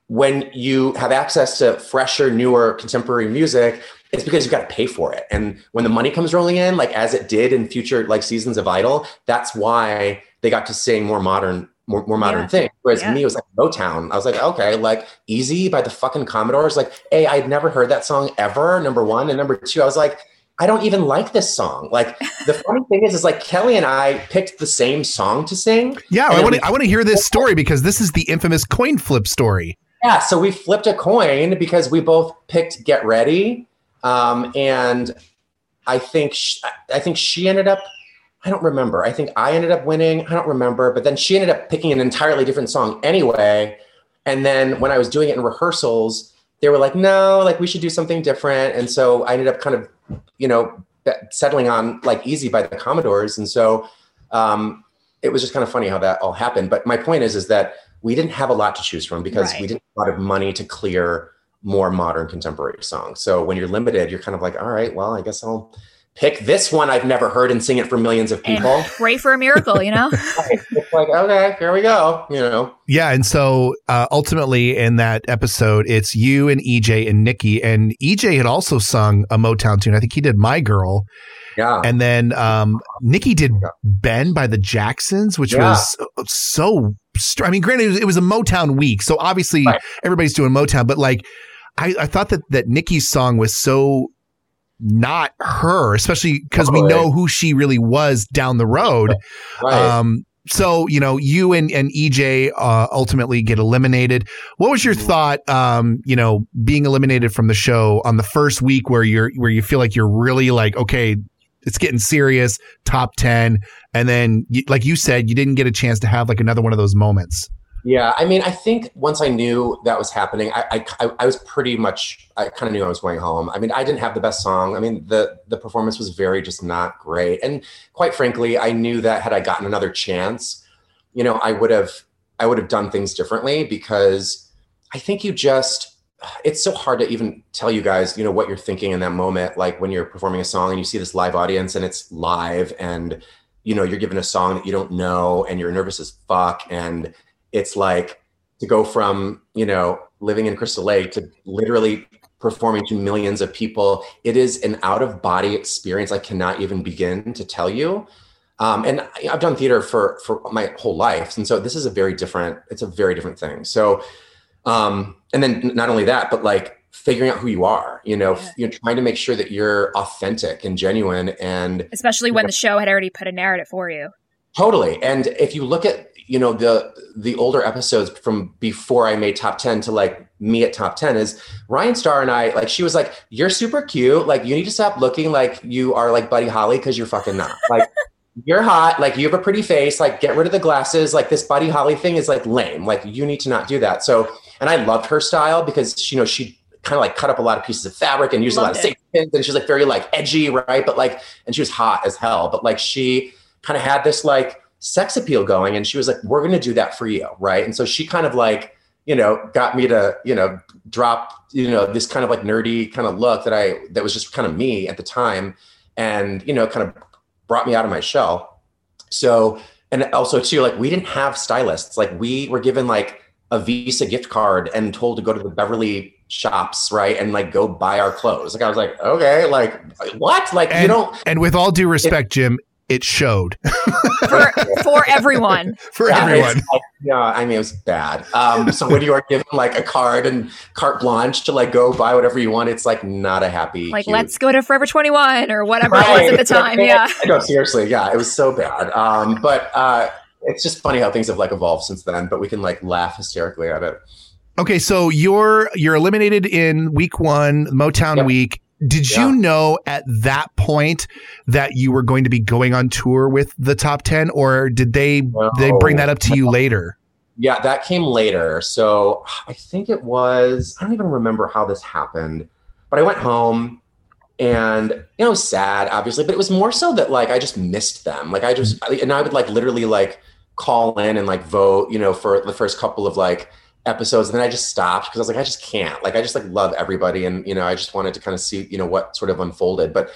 Speaker 5: when you have access to fresher, newer contemporary music, it's because you've got to pay for it. And when the money comes rolling in, like as it did in future like seasons of Idol, that's why they got to sing more modern more, more modern
Speaker 3: Yeah.
Speaker 5: thing. Whereas
Speaker 3: Yeah.
Speaker 5: me, it was like Motown. I was like, okay, like Easy by the fucking Commodores. Like, A, I'd never heard that song ever. Number one. And number two, I was like, I don't even like this song. Like the funny thing is, is like Kelly and I picked the same song to sing.
Speaker 4: Yeah, I
Speaker 5: then
Speaker 4: want
Speaker 5: we-
Speaker 4: to. I want to hear this story because this is the infamous coin flip story.
Speaker 5: Yeah, so we flipped a coin because we both picked "Get Ready," um, and I think sh- I think she ended up. I don't remember. I think I ended up winning. I don't remember, but then she ended up picking an entirely different song anyway. And then when I was doing it in rehearsals, they were like, "No, like we should do something different." And so I ended up kind of, you know, settling on like "Easy" by the Commodores. And so um, it was just kind of funny how that all happened. But my point is, is that we didn't have a lot to choose from because
Speaker 3: Right.
Speaker 5: we didn't have a lot of money to clear more modern contemporary songs. So when you're limited, you're kind of like, all right, well, I guess I'll pick this one I've never heard and sing it for millions of people.
Speaker 3: And pray for a miracle, you know?
Speaker 5: it's like, okay, here we go. You know,
Speaker 4: Yeah, and so uh, ultimately in that episode, it's you and EJ and Nikki, and EJ had also sung a Motown tune. I think he did "My Girl,"
Speaker 5: yeah.
Speaker 4: and then um, Nikki did "Ben" by the Jacksons, which
Speaker 5: Yeah.
Speaker 4: was so. str- I mean, granted, it was, it was a Motown week, so obviously
Speaker 5: Right.
Speaker 4: everybody's doing Motown, but like, I, I thought that that Nikki's song was so not her, especially because we know who she really was down the road.
Speaker 5: right.
Speaker 4: Um, so you know, you and and EJ uh, ultimately get eliminated. What was your
Speaker 5: Mm-hmm.
Speaker 4: thought? Um, you know, being eliminated from the show on the first week where you're where you feel like you're really like, okay, it's getting serious, top ten, and then like you said, you didn't get a chance to have like another one of those moments.
Speaker 5: Yeah, I mean, I think once I knew that was happening, I I, I was pretty much I kind of knew I was going home. I mean, I didn't have the best song. I mean, the the performance was very just not great, and quite frankly, I knew that had I gotten another chance, you know, I would have I would have done things differently because I think you just it's so hard to even tell you guys, you know, what you're thinking in that moment, like when you're performing a song and you see this live audience and it's live and you know you're given a song that you don't know and you're nervous as fuck and it's like to go from you know living in crystal lake to literally performing to millions of people it is an out of body experience i cannot even begin to tell you um, and I- i've done theater for for my whole life and so this is a very different it's a very different thing so um, and then not only that but like figuring out who you are you know
Speaker 3: Yeah.
Speaker 5: you're trying to make sure that you're authentic and genuine and
Speaker 3: Especially when the show had already put a narrative for you.
Speaker 5: Totally. And if you look at, you know, the the older episodes from before I made top 10 to like me at top 10 is Ryan Starr and I, like she was like, You're super cute. Like you need to stop looking like you are like Buddy Holly because you're fucking not. Like you're hot, like you have a pretty face, like get rid of the glasses. Like this Buddy Holly thing is like lame. Like you need to not do that. So and I loved her style because you know she kind of like cut up a lot of pieces of fabric and used a lot of
Speaker 3: Loved
Speaker 5: safety pins and she's like very like edgy, right? But like and she was hot as hell. But like she kind of had this like sex appeal going and she was like we're going to do that for you right? And so she kind of like you know got me to you know drop you know this kind of like nerdy kind of look that i that was just kind of me at the time and you know kind of brought me out of my shell. So and also too like we didn't have stylists. Like we were given like a visa gift card and told to go to the beverly shops right and like go buy our clothes. Like i was like okay like what? Like you
Speaker 4: And-
Speaker 5: don't
Speaker 4: And with all due respect, Jim, it showed
Speaker 3: For for everyone.
Speaker 4: for
Speaker 5: Yeah,
Speaker 4: everyone.
Speaker 5: like- yeah, I mean, it was bad. Um, so when you are given like a card and carte blanche to like go buy whatever you want, it's like not a happy.
Speaker 3: Like,
Speaker 5: cute-
Speaker 3: let's go to Forever 21 or whatever it was at the time. Yeah.
Speaker 5: No, seriously, yeah, it was so bad. Um, but uh, it's just funny how things have like evolved since then. But we can like laugh hysterically at it.
Speaker 4: Okay, so you're you're eliminated in week one, Motown
Speaker 5: Yep.
Speaker 4: week. Did yeah. you know at that point that you were going to be going on tour with the top 10 or did they no. they bring that up to you later?
Speaker 5: Yeah, that came later. So I think it was I don't even remember how this happened. But I went home and you know, sad obviously, but it was more so that like I just missed them. Like I just mm-hmm. and I would like literally like call in and like vote, you know, for the first couple of like episodes and then I just stopped because I was like I just can't. Like I just like love everybody and you know I just wanted to kind of see you know what sort of unfolded. But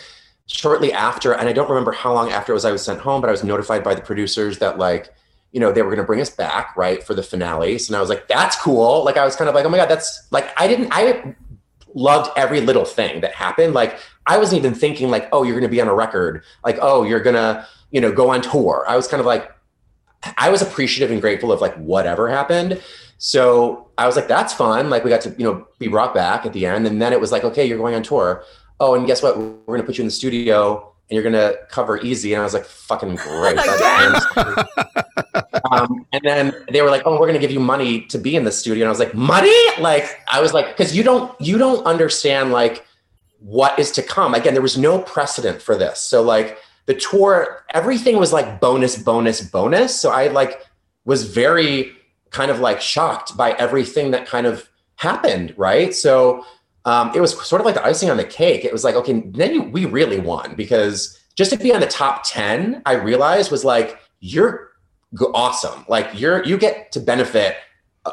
Speaker 5: shortly after and I don't remember how long after it was I was sent home but I was notified by the producers that like you know they were going to bring us back right for the finales and I was like that's cool. Like I was kind of like oh my god that's like I didn't I loved every little thing that happened. Like I wasn't even thinking like oh you're going to be on a record. Like oh you're going to you know go on tour. I was kind of like I was appreciative and grateful of like whatever happened so I was like, that's fun. Like we got to, you know, be brought back at the end. And then it was like, okay, you're going on tour. Oh, and guess what? We're going to put you in the studio and you're going to cover easy. And I was like, fucking great. um, and then they were like, oh, we're going to give you money to be in the studio. And I was like, money? Like, I was like, cause you don't, you don't understand like what is to come. Again, there was no precedent for this. So like the tour, everything was like bonus, bonus, bonus. So I like was very, kind of like shocked by everything that kind of happened, right? So um, it was sort of like the icing on the cake. It was like, okay, then you, we really won because just to be on the top 10, I realized was like, you're awesome. Like you're, you get to benefit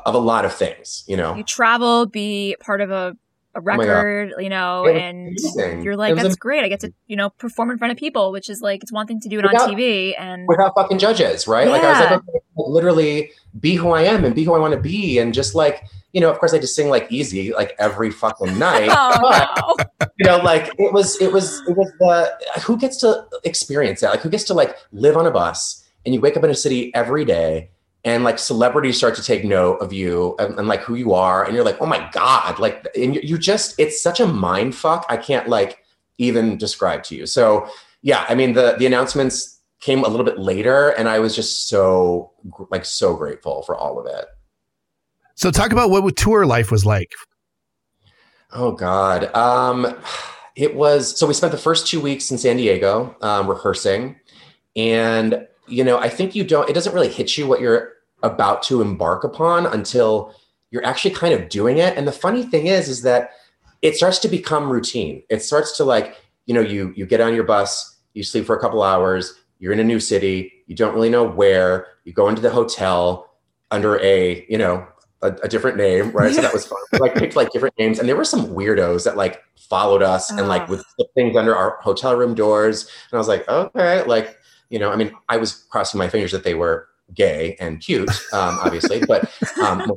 Speaker 5: of a lot of things, you know?
Speaker 3: You travel, be part of a a oh record, oh you know, and amazing. you're like, that's amazing. great. I get to, you know, perform in front of people, which is like, it's one thing to do it without, on TV and
Speaker 5: without fucking judges, right? Yeah. Like I was like, okay, literally be who I am and be who I want to be. And just like, you know, of course I just sing like easy, like every fucking night. oh, but, no. you know, like it was, it was, it was the, who gets to experience that? Like who gets to like live on a bus and you wake up in a city every day and like celebrities start to take note of you and, and, like who you are and you're like oh my god like and you, you just it's such a mind fuck i can't like even describe to you so yeah i mean the the announcements came a little bit later and i was just so like so grateful for all of it
Speaker 4: so talk about what tour life was like
Speaker 5: oh god um it was so we spent the first two weeks in san diego um, rehearsing and you know, I think you don't, it doesn't really hit you what you're about to embark upon until you're actually kind of doing it. And the funny thing is, is that it starts to become routine. It starts to like, you know, you you get on your bus, you sleep for a couple hours, you're in a new city, you don't really know where, you go into the hotel under a, you know, a, a different name, right? so that was fun. like picked like different names, and there were some weirdos that like followed us and like would put things under our hotel room doors. And I was like, okay, like you know, I mean, I was crossing my fingers that they were gay and cute, um, obviously, but um,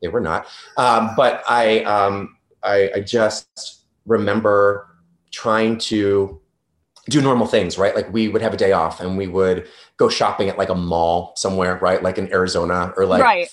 Speaker 5: they were not. Um, but I, um, I, I just remember trying to do normal things, right? Like we would have a day off and we would go shopping at like a mall somewhere, right? Like in Arizona or like right.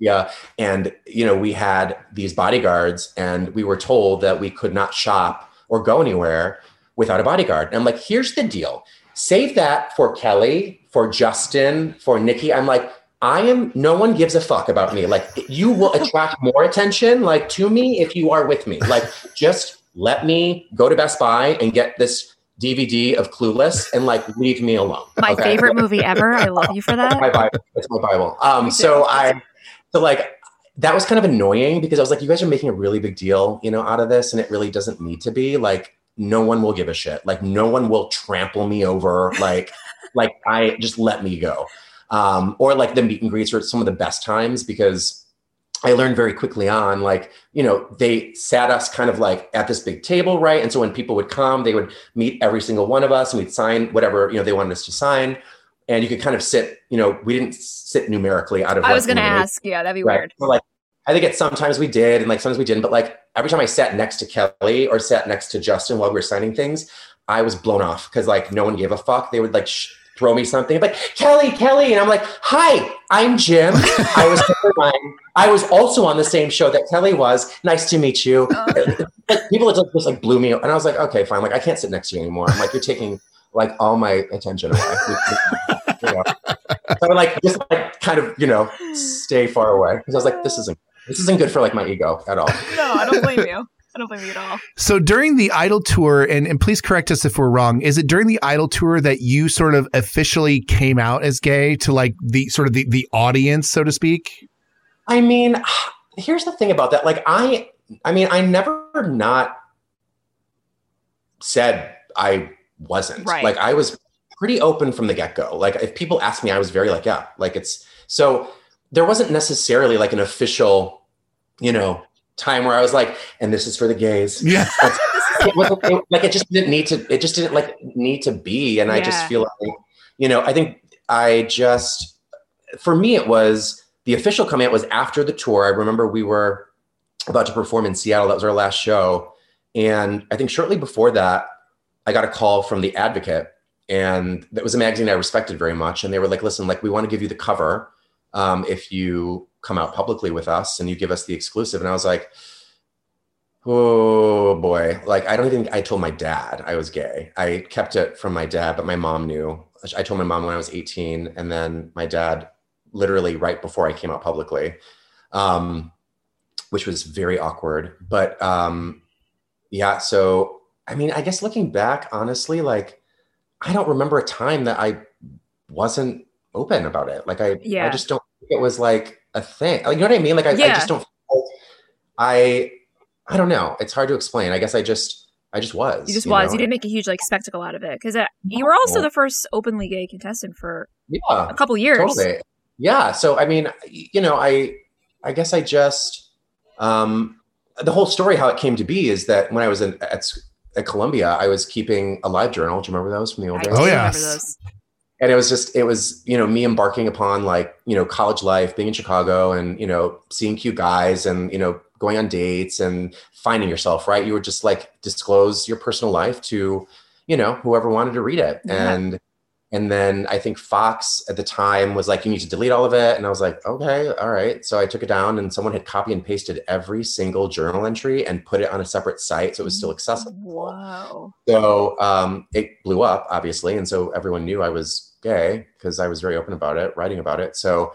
Speaker 5: yeah. And you know, we had these bodyguards and we were told that we could not shop or go anywhere without a bodyguard. And I'm like, here's the deal. Save that for Kelly, for Justin, for Nikki. I'm like, I am no one gives a fuck about me. Like you will attract more attention like to me if you are with me. Like just let me go to Best Buy and get this DVD of Clueless and like leave me alone.
Speaker 3: My okay? favorite movie ever. I love you for that.
Speaker 5: my Bible. It's my Bible. Um so I so like that was kind of annoying because I was like, you guys are making a really big deal, you know, out of this, and it really doesn't need to be. Like, no one will give a shit. Like no one will trample me over. Like, like I just let me go. Um, or like the meet and greets are some of the best times because I learned very quickly on, like, you know, they sat us kind of like at this big table, right? And so when people would come, they would meet every single one of us and we'd sign whatever, you know, they wanted us to sign. And you could kind of sit, you know, we didn't sit numerically out of
Speaker 3: I was gonna ask, yeah, that'd be right? weird.
Speaker 5: like I think at sometimes we did and like sometimes we didn't, but like every time I sat next to Kelly or sat next to Justin while we were signing things, I was blown off because like no one gave a fuck. They would like sh- throw me something like Kelly, Kelly, and I'm like, "Hi, I'm Jim. I was I was also on the same show that Kelly was. Nice to meet you." Oh. People just, just like blew me, and I was like, "Okay, fine. Like I can't sit next to you anymore." I'm like, "You're taking like all my attention away." you know? So I like just like kind of you know stay far away because I was like, "This isn't." This isn't good for like my ego at all.
Speaker 3: no, I don't blame you. I don't blame you at all.
Speaker 4: So during the Idol tour, and, and please correct us if we're wrong, is it during the Idol tour that you sort of officially came out as gay to like the sort of the, the audience, so to speak?
Speaker 5: I mean, here's the thing about that. Like I I mean, I never not said I wasn't.
Speaker 3: Right.
Speaker 5: Like I was pretty open from the get-go. Like if people asked me, I was very like, yeah, like it's so there wasn't necessarily like an official, you know, time where I was like, and this is for the gays.
Speaker 4: Yeah.
Speaker 5: it wasn't it, like it just didn't need to, it just didn't like need to be. And I just feel like, you know, I think I just for me it was the official coming out was after the tour. I remember we were about to perform in Seattle. That was our last show. And I think shortly before that, I got a call from the Advocate, and that was a magazine I respected very much. And they were like, "Listen, like we want to give you the cover um, if you come out publicly with us and you give us the exclusive." And I was like, "Oh boy!" Like I don't even. I told my dad I was gay. I kept it from my dad, but my mom knew. I told my mom when I was 18, and then my dad literally right before I came out publicly, um, which was very awkward. But um, yeah, so I mean, I guess looking back, honestly, like I don't remember a time that I wasn't open about it. Like I, I just don't think it was like a thing. Like, you know what I mean? Like I, I just don't. I, I don't know. It's hard to explain. I guess I just, I just was.
Speaker 3: You just was.
Speaker 5: know?
Speaker 3: You didn't make a huge like spectacle out of it because uh, you were also the first openly gay contestant for
Speaker 5: Yeah.
Speaker 3: a couple years.
Speaker 5: Totally. Yeah. So I mean, you know, I I guess I just um the whole story how it came to be is that when I was in at, at Columbia, I was keeping a live journal. Do you remember those from the old
Speaker 3: I
Speaker 5: days?
Speaker 4: Oh,
Speaker 3: remember
Speaker 4: yes.
Speaker 5: And it was just it was, you know, me embarking upon like, you know, college life, being in Chicago and, you know, seeing cute guys and, you know, going on dates and finding yourself, right? You would just like disclose your personal life to, you know, whoever wanted to read it.
Speaker 3: Yeah.
Speaker 5: And and then I think Fox at the time was like, you need to delete all of it. And I was like, okay, all right. So I took it down and someone had copy and pasted every single journal entry and put it on a separate site so it was still accessible.
Speaker 3: Wow.
Speaker 5: So um, it blew up, obviously. And so everyone knew I was gay because I was very open about it, writing about it. So,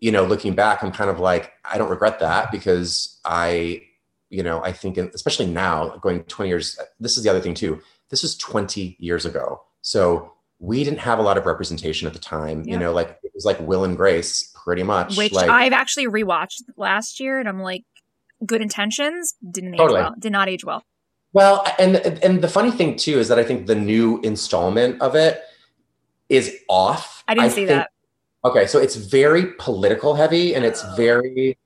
Speaker 5: you know, looking back, I'm kind of like, I don't regret that because I, you know, I think, especially now, going 20 years, this is the other thing too. This is 20 years ago. So we didn't have a lot of representation at the time.
Speaker 3: Yeah.
Speaker 5: You know, like it was like Will and Grace, pretty much.
Speaker 3: Which
Speaker 5: like,
Speaker 3: I've actually rewatched last year, and I'm like, good intentions didn't age
Speaker 5: Totally.
Speaker 3: well. Did not age well.
Speaker 5: Well, and and the funny thing too is that I think the new installment of it is off.
Speaker 3: I didn't see
Speaker 5: think-
Speaker 3: that.
Speaker 5: Okay, so it's very political heavy and it's
Speaker 3: Oh.
Speaker 5: very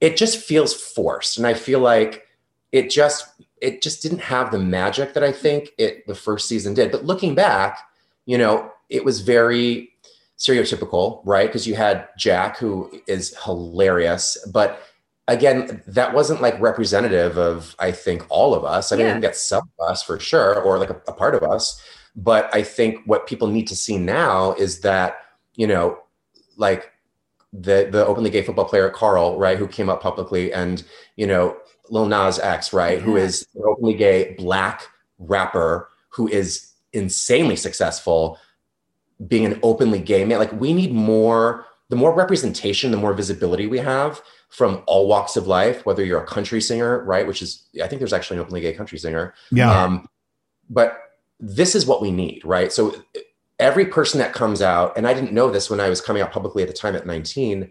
Speaker 5: it just feels forced and I feel like it just it just didn't have the magic that I think it the first season did. But looking back, you know, it was very stereotypical, right? Because you had Jack who is hilarious, but again, that wasn't like representative of I think all of us. I mean, I
Speaker 3: Yeah.
Speaker 5: think that's some of us for sure, or like a, a part of us. But I think what people need to see now is that, you know, like the the openly gay football player Carl, right, who came up publicly, and you know Lil Nas X, right, who is an openly gay black rapper who is insanely successful, being an openly gay man. Like we need more. The more representation, the more visibility we have from all walks of life. Whether you're a country singer, right, which is I think there's actually an openly gay country singer.
Speaker 4: Yeah.
Speaker 5: Um, but this is what we need, right? So every person that comes out, and I didn't know this when I was coming out publicly at the time at 19,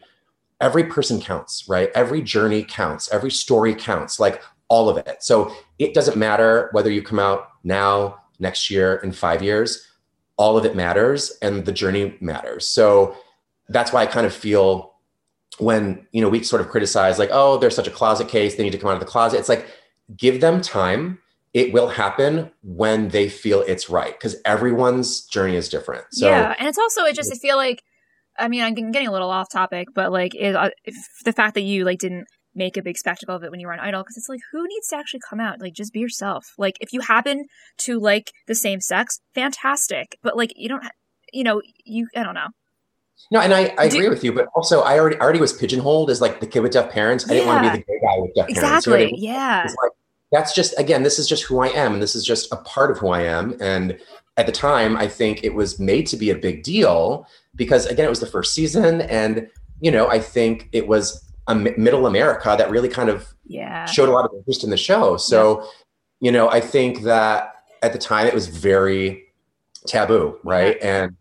Speaker 5: every person counts, right? Every journey counts, every story counts, like all of it. So it doesn't matter whether you come out now, next year, in five years, all of it matters and the journey matters. So that's why I kind of feel when, you know, we sort of criticize like, oh, there's such a closet case, they need to come out of the closet. It's like, give them time it will happen when they feel it's right because everyone's journey is different. So
Speaker 3: yeah, and it's also it just I feel like I mean I'm getting a little off topic, but like it, uh, if the fact that you like didn't make a big spectacle of it when you were on Idol because it's like who needs to actually come out like just be yourself. Like if you happen to like the same sex, fantastic, but like you don't ha- you know you I don't know.
Speaker 5: no, and I, I
Speaker 3: Do-
Speaker 5: agree with you, but also I already I already was pigeonholed as like the kid with deaf parents. I didn't want to be the gay guy with deaf parents. You know I
Speaker 3: Exactly.
Speaker 5: mean?
Speaker 3: Yeah.
Speaker 5: It's like that's just again, this is just who I am, and this is just a part of who I am. And at the time, I think it was made to be a big deal because again, it was the first season, and you know, I think it was um, middle America that really kind of
Speaker 3: yeah.
Speaker 5: showed a lot of interest in the show. So, yeah. you know, I think that at the time it was very taboo, right? Yeah. And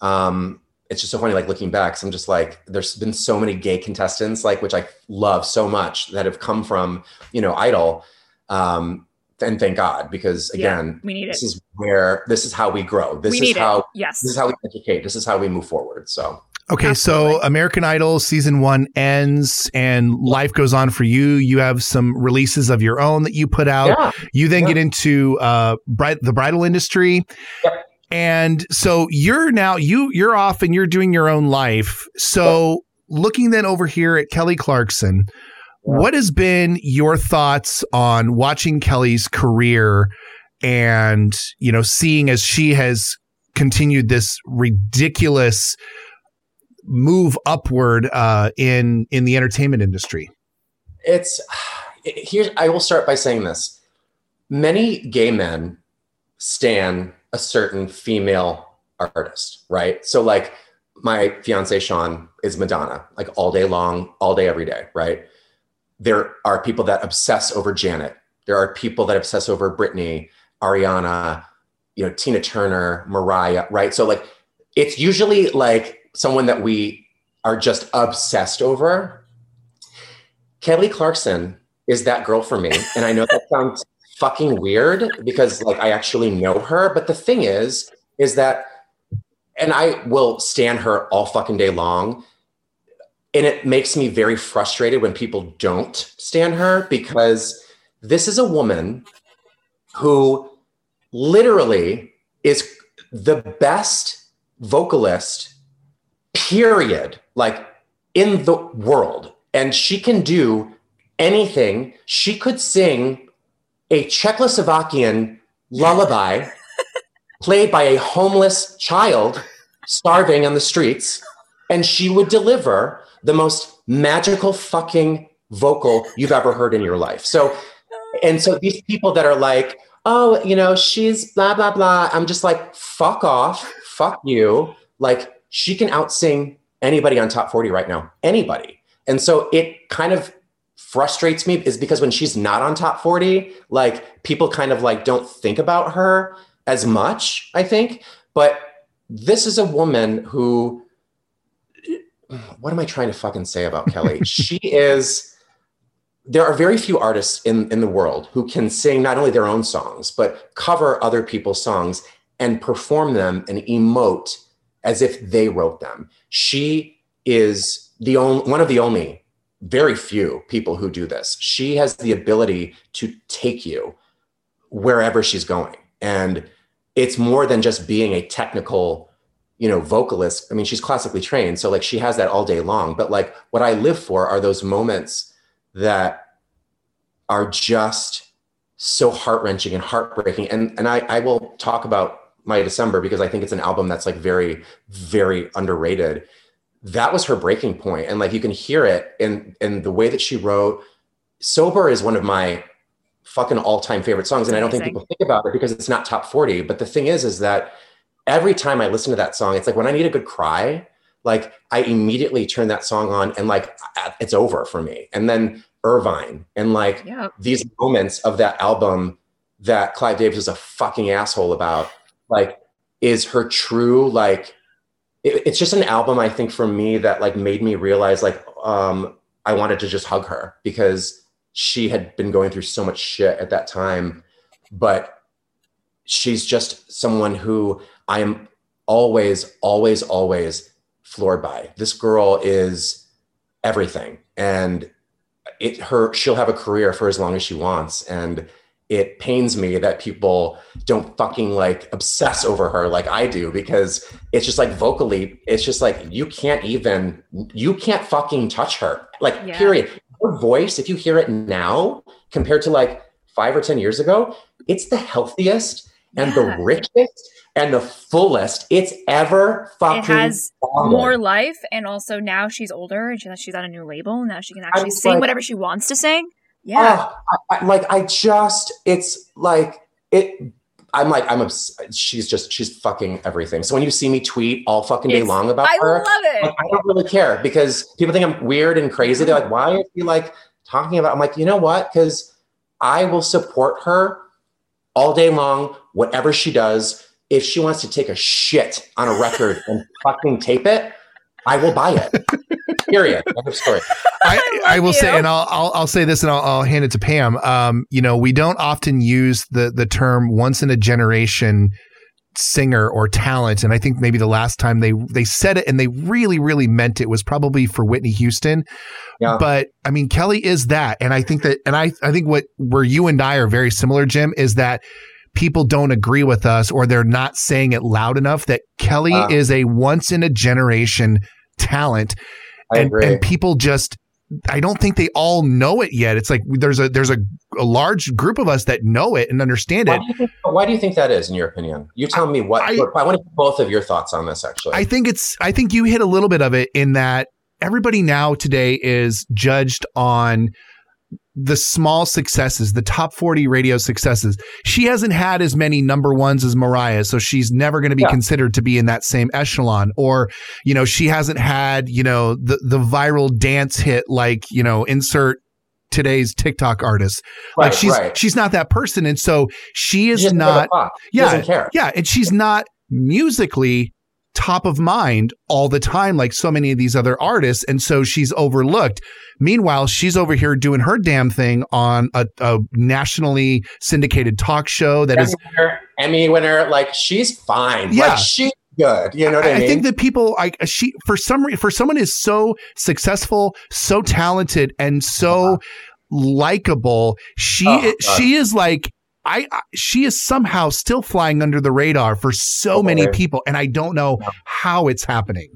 Speaker 5: um, it's just so funny, like looking back, so I'm just like, there's been so many gay contestants, like which I love so much, that have come from, you know, Idol. Um, and thank God, because again,
Speaker 3: yeah, we need
Speaker 5: this is where this is how we grow. This
Speaker 3: we
Speaker 5: is how
Speaker 3: it. yes,
Speaker 5: this is how we educate. This is how we move forward. So
Speaker 4: Okay, Absolutely. so American Idol season one ends and life goes on for you. You have some releases of your own that you put out.
Speaker 5: Yeah.
Speaker 4: You then
Speaker 5: yeah.
Speaker 4: get into uh, the bridal industry.
Speaker 5: Yep.
Speaker 4: And so you're now you you're off and you're doing your own life. So looking then over here at Kelly Clarkson, what has been your thoughts on watching Kelly's career and you know seeing as she has continued this ridiculous move upward uh, in in the entertainment industry?
Speaker 5: It's here. I will start by saying this: many gay men stan a certain female artist, right? So, like my fiance Sean is Madonna, like all day long, all day, every day, right? There are people that obsess over Janet. There are people that obsess over Britney, Ariana, you know, Tina Turner, Mariah, right? So, like, it's usually like someone that we are just obsessed over. Kelly Clarkson is that girl for me. And I know that sounds fucking weird because like I actually know her. But the thing is, is that, and I will stan her all fucking day long. And it makes me very frustrated when people don't stan her because this is a woman who literally is the best vocalist period, like in the world. And she can do anything. She could sing a Czechoslovakian lullaby played by a homeless child starving on the streets, and she would deliver the most magical fucking vocal you've ever heard in your life. So, and so these people that are like, oh, you know, she's blah, blah, blah. I'm just like, fuck off, fuck you. Like, she can outsing anybody on top 40 right now, anybody. And so it kind of frustrates me is because when she's not on top 40, like people kind of like don't think about her as much, I think. But this is a woman who what am I trying to fucking say about Kelly? she is there are very few artists in, in the world who can sing not only their own songs, but cover other people's songs and perform them and emote as if they wrote them. She is the only one of the only very few people who do this. She has the ability to take you wherever she's going. And it's more than just being a technical, you know, vocalist. I mean, she's classically trained, so like she has that all day long. But like what I live for are those moments that are just so heart-wrenching and heartbreaking. And and I, I will talk about my December because I think it's an album that's like very, very underrated. That was her breaking point, and like you can hear it in in the way that she wrote. Sober is one of my fucking all-time favorite songs, and I don't think people think about it because it's not top forty. But the thing is, is that every time I listen to that song, it's like when I need a good cry, like I immediately turn that song on, and like it's over for me. And then Irvine, and like these moments of that album that Clive Davis is a fucking asshole about like is her true like it, it's just an album i think for me that like made me realize like um i wanted to just hug her because she had been going through so much shit at that time. But she's just someone who i am always always always floored by. This girl is everything. And it her she'll have a career for as long as she wants. And it pains me that people don't fucking like obsess over her like I do because it's just like vocally, it's just like you can't even you can't fucking touch her. Like yeah. period. Her voice, if you hear it now compared to like five or ten years ago, it's the healthiest and yeah. the richest and the fullest it's ever fucking. It
Speaker 3: has more life, and also now she's older and she's on a new label. And now she can actually sing like, whatever she wants to sing. Yeah.
Speaker 5: Oh, I, I, like I just, it's like it. I'm like, I'm obs- she's just she's fucking everything. So when you see me tweet all fucking day
Speaker 3: It's-
Speaker 5: long about
Speaker 3: I
Speaker 5: her,
Speaker 3: love it.
Speaker 5: like, I don't really care because people think I'm weird and crazy. They're like, why are you like talking about? I'm like, you know what? Because I will support her all day long, whatever she does. If she wants to take a shit on a record and fucking tape it, I will buy it. Period. End of story.
Speaker 4: I,
Speaker 3: I
Speaker 4: I,
Speaker 3: love
Speaker 4: will say, and I'll, I'll I'll say this, and I'll, I'll hand it to Pam. Um, you know, we don't often use the the term once in a generation singer or talent, and I think maybe the last time they they said it and they really really meant it was probably for Whitney Houston.
Speaker 5: Yeah.
Speaker 4: But I mean, Kelly is that, and I think that, and I I think what where you and I are very similar, Jim, is that people don't agree with us or they're not saying it loud enough that Kelly
Speaker 5: Wow.
Speaker 4: is a once in a generation talent and, and people just I don't think they all know it yet. It's like there's a there's a, a large group of us that know it and understand
Speaker 5: why,
Speaker 4: it.
Speaker 5: do think, why do you think that is, in your opinion? You tell me what.
Speaker 4: I-
Speaker 5: I, want to hear both of your thoughts on this, actually.
Speaker 4: I think it's I think you hit a little bit of it in that everybody now today is judged on the small successes, the top 40 radio successes. She hasn't had as many number ones as Mariah, so she's never going to be
Speaker 5: Yeah.
Speaker 4: considered to be in that same echelon. Or, you know, she hasn't had, you know, the, the viral dance hit like, you know, insert today's TikTok artist.
Speaker 5: right,
Speaker 4: like she's
Speaker 5: right.
Speaker 4: she's not that person. And so she
Speaker 5: She
Speaker 4: is
Speaker 5: a
Speaker 4: not.
Speaker 5: She
Speaker 4: yeah,
Speaker 5: care.
Speaker 4: yeah, and she's not musically top of mind all the time like so many of these other artists and so she's overlooked meanwhile she's over here doing her damn thing on a, a nationally syndicated talk show that is
Speaker 5: Emmy winner, Emmy winner, like she's fine.
Speaker 4: Yeah.
Speaker 5: Like she's good. You know what I,
Speaker 4: I, I think that people like she for some re- for someone is so successful so talented and so uh-huh. likable she
Speaker 5: Oh,
Speaker 4: i- she is like I, I she is somehow still flying under the radar for so many people and I don't know how it's happening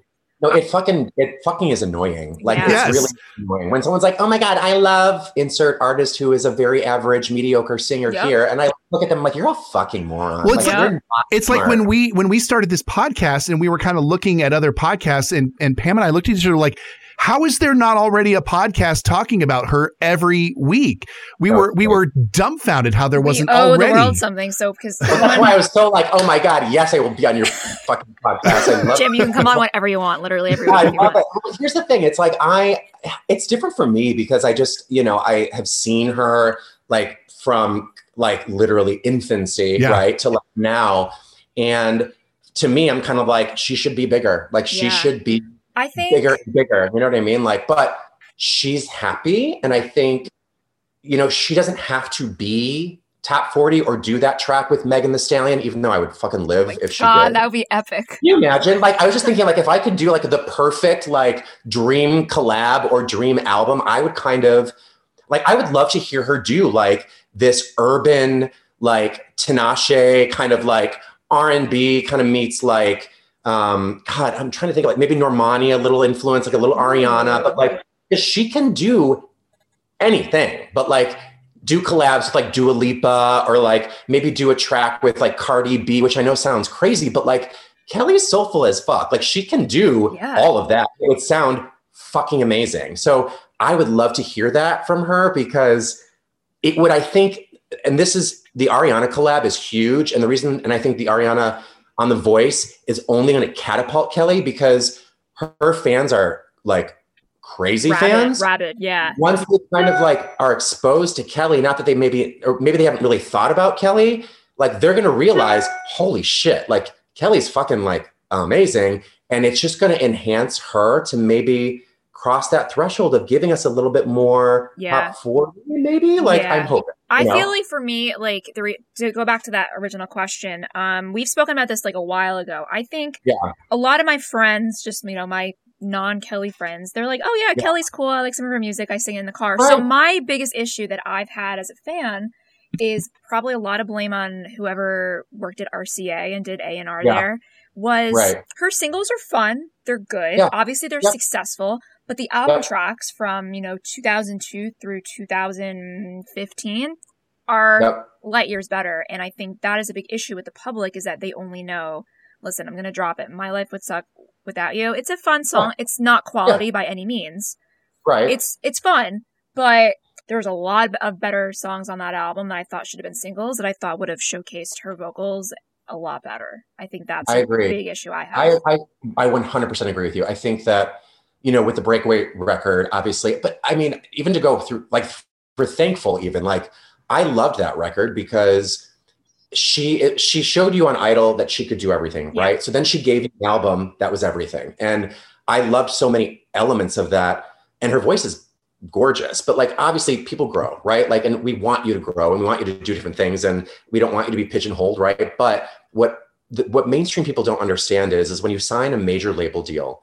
Speaker 5: no, it fucking it fucking is annoying. Like
Speaker 3: Yeah.
Speaker 5: it's really annoying when someone's like, "Oh my god, I love insert artist who is a very average, mediocre singer
Speaker 3: Yep.
Speaker 5: here," and I look at them like, "You're a fucking moron."
Speaker 4: Well, it's
Speaker 5: like,
Speaker 3: like-
Speaker 5: you're
Speaker 4: It's like when we when we started this podcast and we were kind of looking at other podcasts and and Pam and I looked at each other like how is there not already a podcast talking about her every week? We
Speaker 5: Oh,
Speaker 4: were we
Speaker 5: yeah.
Speaker 4: were dumbfounded how there wasn't
Speaker 3: we owe
Speaker 4: already.
Speaker 3: the world something. So because
Speaker 5: That's why I was so like, "Oh my god, yes, I will be on your fucking podcast." I love
Speaker 3: Jim, you can come on whenever you want, literally every
Speaker 5: I
Speaker 3: week. if you
Speaker 5: love
Speaker 3: want.
Speaker 5: it. Well, Here's the thing. It's like I it's different for me because I just, you know, I have seen her like from like literally infancy,
Speaker 4: Yeah.
Speaker 5: right? To like now. And to me, I'm kind of like, she should be bigger. Like she
Speaker 3: Yeah.
Speaker 5: should be
Speaker 3: I think
Speaker 5: bigger and bigger. You know what I mean? Like, but she's happy. And I think, you know, she doesn't have to be top 40 or do that track with Megan Thee Stallion, even though I would fucking live oh if she
Speaker 3: God,
Speaker 5: did.
Speaker 3: that would be epic.
Speaker 5: Can you imagine? Like, I was just thinking, like, if I could do like the perfect like dream collab or dream album, I would kind of like, I would love to hear her do like this urban, like Tinashe kind of like R and B kind of meets like, um, God, I'm trying to think of like maybe Normani, a little influence, like a little Ariana, but like, she can do anything, but like do collabs with like Dua Lipa or like maybe do a track with like Cardi B, which I know sounds crazy, but like Kelly's soulful as fuck. Like she can do
Speaker 3: Yeah.
Speaker 5: all of that. It would sound fucking amazing. So I would love to hear that from her because it would, I think, and this is the Ariana collab is huge. And the reason, and I think the Ariana on The Voice is only going to catapult Kelly because her, her fans are like crazy
Speaker 3: Rabid,
Speaker 5: fans
Speaker 3: rabid, yeah.
Speaker 5: once they kind of like are exposed to Kelly, not that they maybe or maybe they haven't really thought about Kelly, like they're gonna realize, holy shit, like Kelly's fucking like amazing. And it's just gonna enhance her to maybe cross that threshold of giving us a little bit more
Speaker 3: Yeah.
Speaker 5: top four, maybe. Like
Speaker 3: Yeah.
Speaker 5: I'm hoping.
Speaker 3: I feel like for me, like the re- to go back to that original question, um, we've spoken about this like a while ago. I think
Speaker 5: Yeah.
Speaker 3: a lot of my friends, just you know, my non-Kelly friends, they're like, "Oh yeah,
Speaker 5: Yeah.
Speaker 3: Kelly's cool. I like some of her music. I sing in the car." So my biggest issue that I've had as a fan is probably a lot of blame on whoever worked at RCA and did A and R
Speaker 5: Yeah.
Speaker 3: there. Was
Speaker 5: Right.
Speaker 3: her singles are fun? They're good. Obviously, they're
Speaker 5: Yep.
Speaker 3: successful. But the album
Speaker 5: Yep.
Speaker 3: tracks from you know 2002 through 2015 are
Speaker 5: Yep.
Speaker 3: light years better. And I think that is a big issue with the public is that they only know, listen, I'm going to drop it. My life would suck without you. It's a fun song. It's not quality by any means.
Speaker 5: Right.
Speaker 3: It's, it's fun, but there was a lot of better songs on that album that I thought should have been singles that I thought would have showcased her vocals a lot better. I think that's I agree. a big issue I have.
Speaker 5: I, I, I 100% agree with you. I think that, you know, with the breakaway record, obviously, but I mean, even to go through, like, for thankful, even, like, I loved that record because she she showed you on Idol that she could do everything, yeah. right? So then she gave you an album that was everything. And I loved so many elements of that. And her voice is gorgeous but like obviously people grow right like and we want you to grow and we want you to do different things and we don't want you to be pigeonholed right but what the, what mainstream people don't understand is is when you sign a major label deal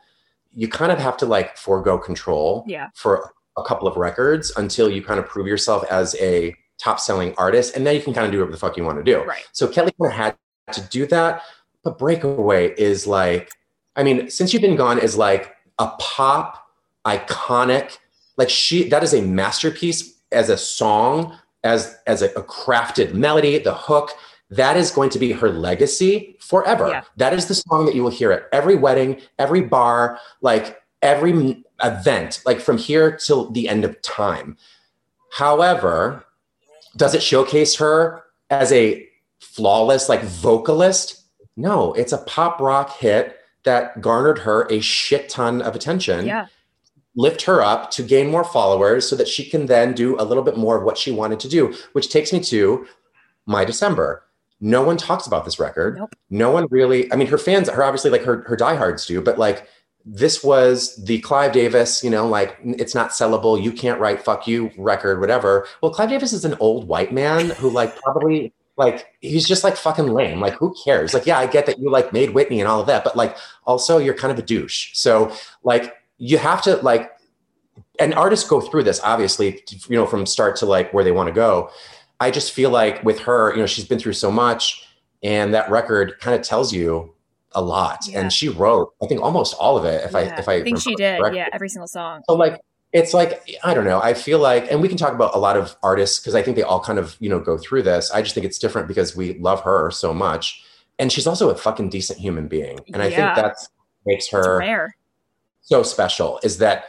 Speaker 5: you kind of have to like forego control
Speaker 3: yeah.
Speaker 5: for a couple of records until you kind of prove yourself as a top selling artist and then you can kind of do whatever the fuck you want to do
Speaker 3: right
Speaker 5: so kelly kind of had to do that but breakaway is like i mean since you've been gone is like a pop iconic like she that is a masterpiece as a song as as a, a crafted melody the hook that is going to be her legacy forever yeah. that is the song that you will hear at every wedding every bar like every event like from here till the end of time however does it showcase her as a flawless like vocalist no it's a pop rock hit that garnered her a shit ton of attention
Speaker 3: yeah
Speaker 5: lift her up to gain more followers so that she can then do a little bit more of what she wanted to do, which takes me to my December. No one talks about this record.
Speaker 3: Nope.
Speaker 5: No one really, I mean, her fans, her obviously like her, her diehards do, but like this was the Clive Davis, you know, like it's not sellable, you can't write fuck you record, whatever. Well, Clive Davis is an old white man who like probably like he's just like fucking lame. Like who cares? Like, yeah, I get that you like made Whitney and all of that, but like also you're kind of a douche. So like you have to like and artists go through this obviously you know from start to like where they want to go i just feel like with her you know she's been through so much and that record kind of tells you a lot yeah. and she wrote i think almost all of it if yeah. i if i,
Speaker 3: I think she did correctly. yeah every single song
Speaker 5: so like it's like i don't know i feel like and we can talk about a lot of artists because i think they all kind of you know go through this i just think it's different because we love her so much and she's also a fucking decent human being and i think that's makes her so special is that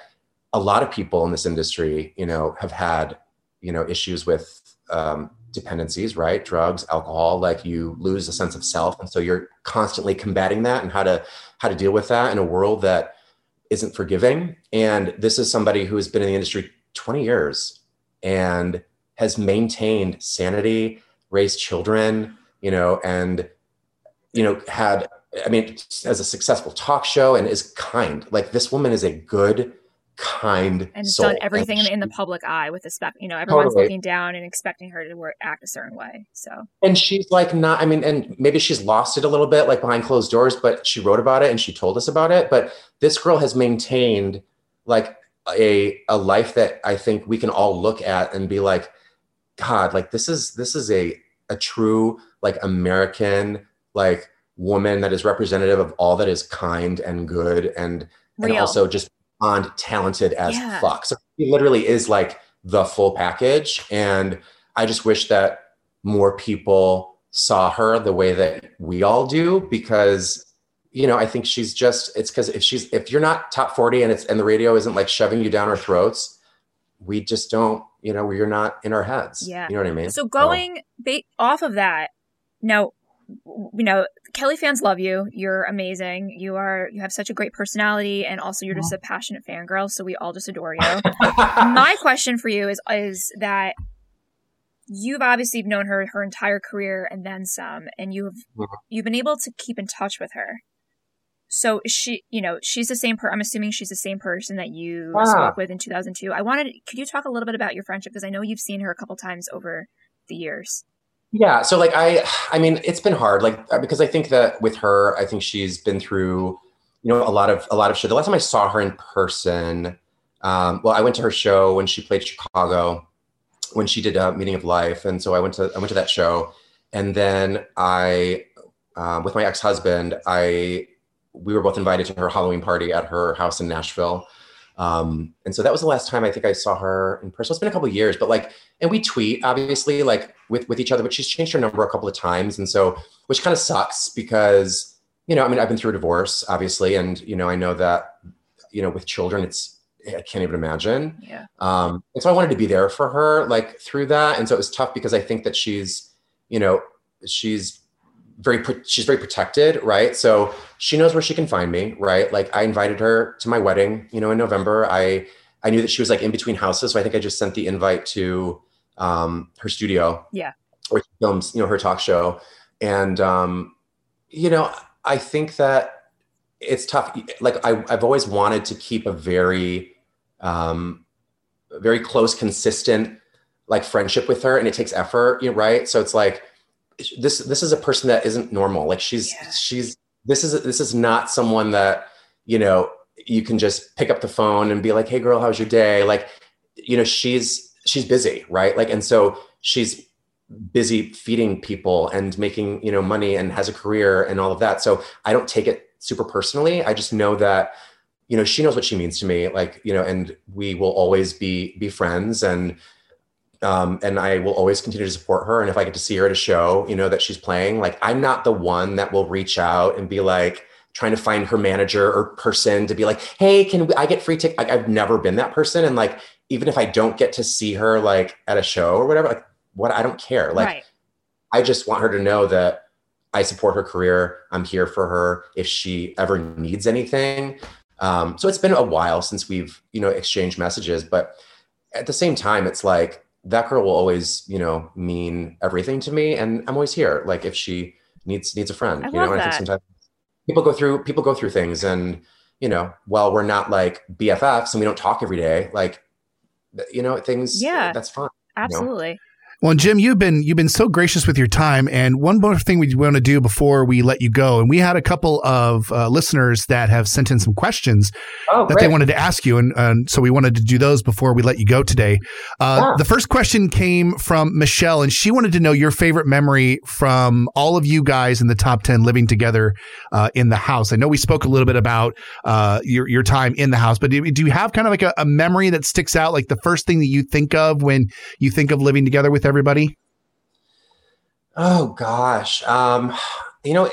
Speaker 5: a lot of people in this industry, you know, have had, you know, issues with um, dependencies, right? Drugs, alcohol, like you lose a sense of self. And so you're constantly combating that and how to, how to deal with that in a world that isn't forgiving. And this is somebody who has been in the industry 20 years and has maintained sanity, raised children, you know, and, you know, had I mean, as a successful talk show and is kind. Like this woman is a good, kind
Speaker 3: and
Speaker 5: soul.
Speaker 3: done everything in, in, the public eye with the spec. You know, everyone's totally. looking down and expecting her to work, act a certain way. So,
Speaker 5: and she's like not. I mean, and maybe she's lost it a little bit, like behind closed doors. But she wrote about it and she told us about it. But this girl has maintained like a a life that I think we can all look at and be like, God, like this is this is a a true like American like woman that is representative of all that is kind and good and Real. and also just on talented as yeah. fuck. So he literally is like the full package. And I just wish that more people saw her the way that we all do because you know, I think she's just it's because if she's if you're not top 40 and it's and the radio isn't like shoving you down our throats, we just don't, you know, we're not in our heads.
Speaker 3: Yeah.
Speaker 5: You know what I mean?
Speaker 3: So going so. Ba- off of that, now you know, Kelly fans love you. You're amazing. You are you have such a great personality and also you're just a passionate fangirl, so we all just adore you. My question for you is is that you've obviously known her her entire career and then some and you've you've been able to keep in touch with her. So she, you know, she's the same per I'm assuming she's the same person that you ah. spoke with in 2002. I wanted could you talk a little bit about your friendship because I know you've seen her a couple times over the years.
Speaker 5: Yeah. So like I, I mean, it's been hard, like uh, because I think that with her, I think she's been through, you know, a lot of a lot of shit. The last time I saw her in person, um, well, I went to her show when she played Chicago, when she did a Meaning of Life, and so I went to I went to that show, and then I, um, with my ex husband, I we were both invited to her Halloween party at her house in Nashville. Um, and so that was the last time I think I saw her in person. It's been a couple years, but like, and we tweet obviously like with with each other, but she's changed her number a couple of times, and so which kind of sucks because you know, I mean, I've been through a divorce obviously, and you know, I know that you know with children, it's I can't even imagine.
Speaker 3: Yeah.
Speaker 5: Um, and so I wanted to be there for her, like through that. And so it was tough because I think that she's, you know, she's very, she's very protected, right? So she knows where she can find me, right? Like I invited her to my wedding, you know, in November. I, I knew that she was like in between houses, so I think I just sent the invite to um, her studio.
Speaker 3: Yeah.
Speaker 5: Where she films, you know, her talk show, and um, you know, I think that it's tough. Like I, I've always wanted to keep a very, um, very close, consistent, like friendship with her, and it takes effort, you know, right? So it's like this. This is a person that isn't normal. Like she's,
Speaker 3: Yeah.
Speaker 5: she's. This is this is not someone that you know you can just pick up the phone and be like, "Hey, girl, how's your day?" Like, you know, she's she's busy, right? Like, and so she's busy feeding people and making you know money and has a career and all of that. So I don't take it super personally. I just know that you know she knows what she means to me. Like, you know, and we will always be be friends and. Um, and I will always continue to support her. And if I get to see her at a show, you know, that she's playing, like I'm not the one that will reach out and be like, trying to find her manager or person to be like, hey, can we, I get free ticket? Like, I've never been that person. And like, even if I don't get to see her like at a show or whatever, like what, I don't care. Like,
Speaker 3: right.
Speaker 5: I just want her to know that I support her career. I'm here for her if she ever needs anything. Um, so it's been a while since we've, you know, exchanged messages, but at the same time, it's like that girl will always, you know, mean everything to me. And I'm always here. Like if she needs, needs a friend,
Speaker 3: I
Speaker 5: you know, and I think sometimes people go through, people go through things and, you know, while we're not like BFFs and we don't talk every day, like, you know, things, uh,
Speaker 3: Yeah.
Speaker 5: that's fine.
Speaker 3: Absolutely.
Speaker 4: Well, Jim, you've been you've been so gracious with your time, and one more thing we want to do before we let you go, and we had a couple of uh, listeners that have sent in some questions
Speaker 5: Oh,
Speaker 4: that they wanted to ask you, and, and so we wanted to do those before we let you go today. Uh,
Speaker 5: Yeah.
Speaker 4: The first question came from Michelle, and she wanted to know your favorite memory from all of you guys in the top ten living together uh, in the house. I know we spoke a little bit about uh, your your time in the house, but do, do you have kind of like a, a memory that sticks out, like the first thing that you think of when you think of living together with everybody?
Speaker 5: Oh gosh. Um, you know,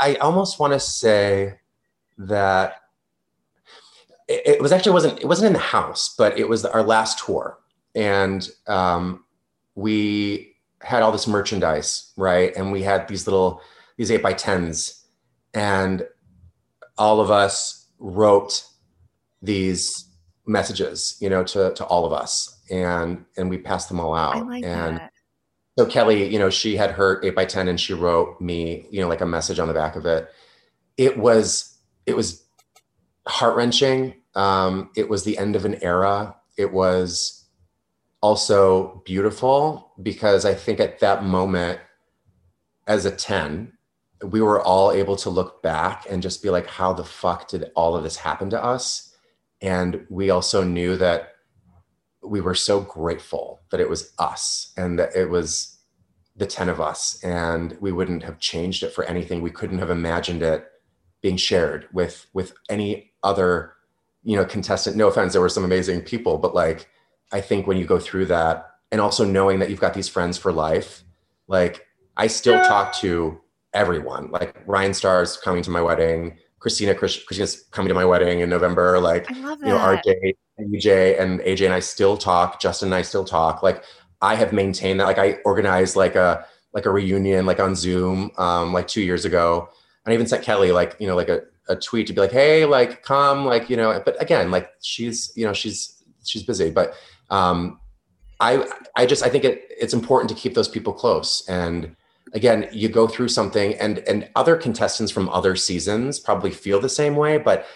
Speaker 5: I almost want to say that it, it was actually wasn't it wasn't in the house, but it was our last tour, and um, we had all this merchandise, right? And we had these little these eight by tens, and all of us wrote these messages, you know, to to all of us, and and we passed them all out.
Speaker 3: I like
Speaker 5: and
Speaker 3: that.
Speaker 5: so Kelly, you know, she had her eight by ten, and she wrote me, you know, like a message on the back of it. It was it was heart wrenching. Um, it was the end of an era. It was also beautiful because I think at that moment, as a ten, we were all able to look back and just be like, "How the fuck did all of this happen to us?" And we also knew that we were so grateful that it was us and that it was the 10 of us and we wouldn't have changed it for anything. We couldn't have imagined it being shared with with any other you know contestant. No offense there were some amazing people but like i think when you go through that and also knowing that you've got these friends for life like i still talk to everyone. Like ryan starr's coming to my wedding christina christina's coming to my wedding in november like you know. RJ and EJ and AJ and I still talk. Justin and I still talk. Like I have maintained that. Like I organized like a like a reunion like on Zoom um like two years ago. And I even sent Kelly like, you know, like a, a tweet to be like, hey, like come, like, you know, but again, like she's, you know, she's she's busy. But um I I just I think it it's important to keep those people close. And again, you go through something and and other contestants from other seasons probably feel the same way, but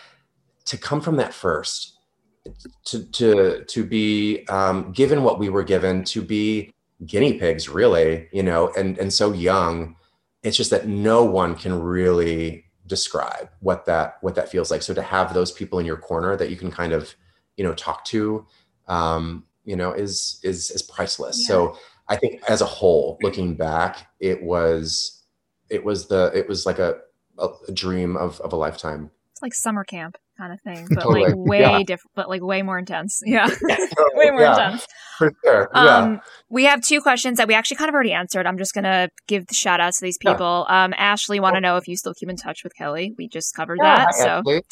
Speaker 5: to come from that first to to to be um, given what we were given to be guinea pigs really you know and and so young it's just that no one can really describe what that what that feels like. So to have those people in your corner that you can kind of you know talk to um you know is is is priceless. So i think as a whole looking back it was it was the it was like a a, a dream of of a lifetime
Speaker 3: It's like summer camp kind of thing, but
Speaker 5: Totally.
Speaker 3: like way
Speaker 5: Yeah.
Speaker 3: different, but like way more intense. Yeah, way more
Speaker 5: Yeah,
Speaker 3: intense.
Speaker 5: for sure yeah
Speaker 3: Um, we have two questions that we actually kind of already answered. I'm just gonna give the shout outs to these
Speaker 5: Yeah.
Speaker 3: people. Um, Ashley want to know if you still keep in touch with Kelly. We just covered
Speaker 5: Yeah,
Speaker 3: that. So,
Speaker 5: Ashley.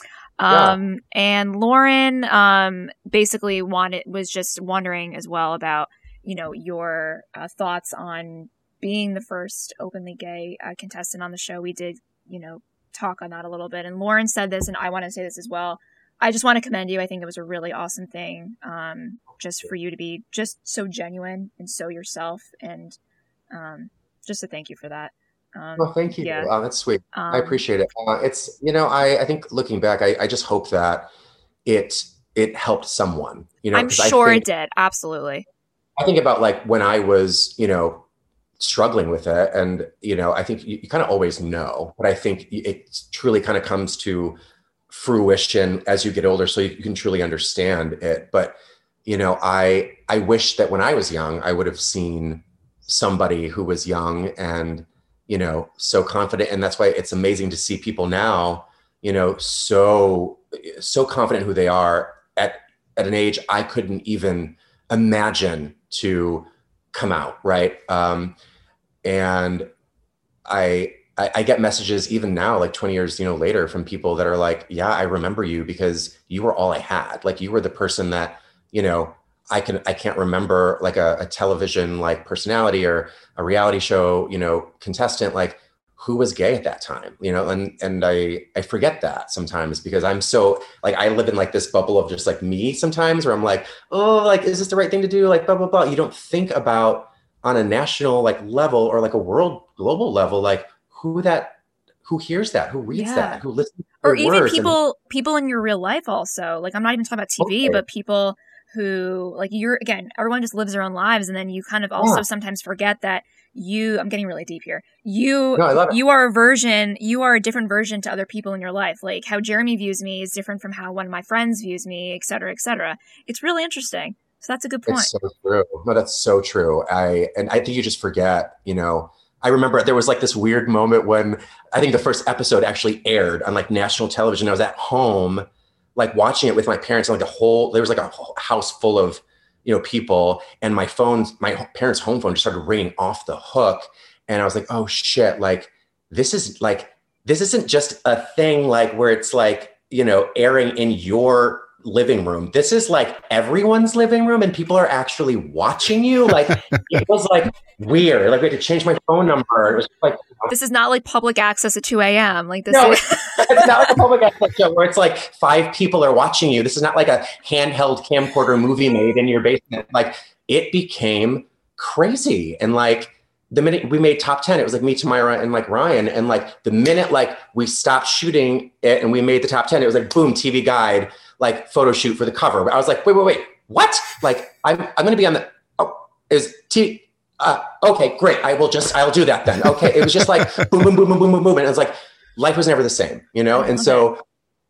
Speaker 3: Um, yeah. and Lauren, um, basically wanted, was just wondering as well about, you know, your uh, thoughts on being the first openly gay uh, contestant on the show. We did, you know, talk on that a little bit. And Lauren said this, and I want to say this as well. I just want to commend you. I think it was a really awesome thing, um, just for you to be just so genuine and so yourself, and um, just to thank you for that.
Speaker 5: Um, well, thank you. Yeah. Oh, that's sweet. Um, I appreciate it. Uh, it's you know, I I think looking back, I, I just hope that it it helped someone. You know,
Speaker 3: I'm sure think, it did. Absolutely.
Speaker 5: I think about like when I was, you know, struggling with it, and you know, I think you, you kind of always know, but I think it truly kind of comes to fruition as you get older, so you, you can truly understand it. But you know, I I wish that when I was young, I would have seen somebody who was young and you know so confident and that's why it's amazing to see people now you know so so confident who they are at at an age i couldn't even imagine to come out right um and i I, I get messages even now, like 20 years, you know, later from people that are like, yeah, I remember you because you were all I had. Like you were the person that, you know, I can I can't remember like a, a, television like personality or a reality show, you know, contestant like who was gay at that time, you know, and and I I forget that sometimes because I'm so like I live in like this bubble of just like me sometimes where I'm like, oh, like is this the right thing to do? Like blah blah blah. You don't think about on a national like level or like a world global level, like who that who hears that, who reads yeah. that, who listens,
Speaker 3: or even people and, people in your real life also. Like I'm not even talking about TV, okay. but people who like you're again everyone just lives their own lives and then you kind of also yeah. sometimes forget that you i'm getting really deep here. You no, you are a version you are a different version to other people in your life. Like how jeremy views me is different from how one of my friends views me et cetera et cetera. It's really interesting. So that's a good point.
Speaker 5: it's so true. No that's so true. I and i think you just forget you know. I remember there was like this weird moment when I think the first episode actually aired on like national television. I was at home like watching it with my parents and like a whole there was like a house full of you know people and my phone my parents home phone just started ringing off the hook and i was like oh shit like this is like this isn't just a thing like where it's like you know airing in your living room. This is like everyone's living room and people are actually watching you. Like it was like weird. Like we had to change my phone number. It was like you
Speaker 3: know. This is not like public access at 2 a.m. Like this no, is
Speaker 5: it's not like a public access show where it's like five people are watching you. This is not like a handheld camcorder movie made in your basement. Like it became crazy. And like the minute we made top 10 it was like me Tamyra and like ryan and like the minute like we stopped shooting it and we made the top 10 it was like boom tv guide like photo shoot for the cover. I was like wait wait wait what? Like i'm, I'm gonna be on the oh is t uh, okay great. I will just i'll do that then. Okay. It was just like boom boom boom boom boom boom boom. And it was like life was never the same you know? And so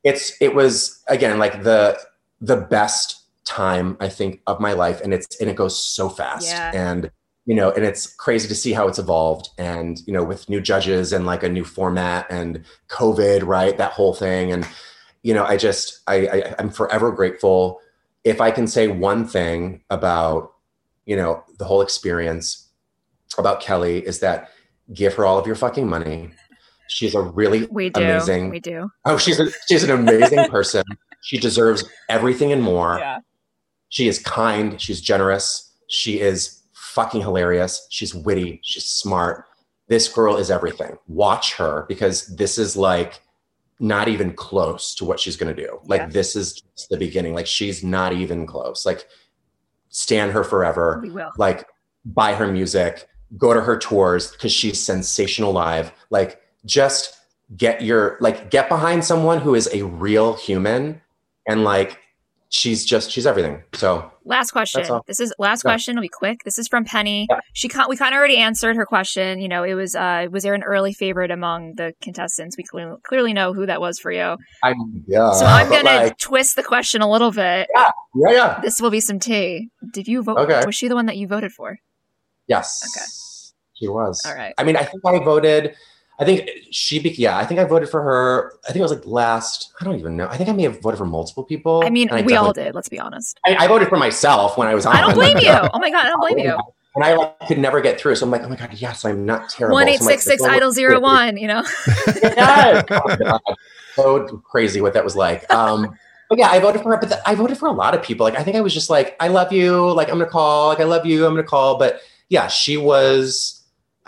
Speaker 5: it's it was again like the the best time i think of my life. And it's and it goes so fast. Yeah. and you know, and it's crazy to see how it's evolved. And, you know, with new judges and like a new format and COVID, right? That whole thing. And, you know, I just, I, I I'm forever grateful. If I can say one thing about, you know, the whole experience about Kelly is that give her all of your fucking money. She's a really
Speaker 3: we do.
Speaker 5: amazing.
Speaker 3: We do.
Speaker 5: Oh, she's a, she's an amazing person. She deserves everything and more.
Speaker 3: Yeah.
Speaker 5: She is kind. She's generous. She is fucking hilarious. She's witty. She's smart. This girl is everything. Watch her because this is like not even close to what she's going to do. Like yeah. this is the beginning. Like she's not even close. Like stand her forever.
Speaker 3: We will.
Speaker 5: Like buy her music, go to her tours because she's sensational live. Like just get your like get behind someone who is a real human and like she's just she's everything. So
Speaker 3: last question. This is last yeah. question. It'll be quick. This is from Penny. Yeah. She we kind of already answered her question. You know, it was uh was there an early favorite among the contestants? We clearly, clearly know who that was for you.
Speaker 5: I'm yeah.
Speaker 3: So I'm gonna like, twist the question a little bit.
Speaker 5: Yeah, yeah, yeah.
Speaker 3: This will be some tea. Did you vote? Okay. Was she the one that you voted for?
Speaker 5: Yes.
Speaker 3: Okay.
Speaker 5: She was.
Speaker 3: All right.
Speaker 5: I mean, I think I voted. I think she, be- yeah, I think I voted for her. I think it was like last, I don't even know. I think I may have voted for multiple people.
Speaker 3: I mean, we all did, let's be honest.
Speaker 5: I, I, voted for myself when I was on.
Speaker 3: I don't blame you. Oh my God, I don't blame you.
Speaker 5: and I like, could never get through. So I'm like, oh my god, yes, I'm not terrible.
Speaker 3: One eight six six idol zero one. You know.
Speaker 5: yes. oh, so crazy what that was like. Um, but yeah, I voted for her. But the, I voted for a lot of people. Like I think I was just like, I love you. Like I'm gonna call. Like I love you. I'm gonna call. But yeah, she was.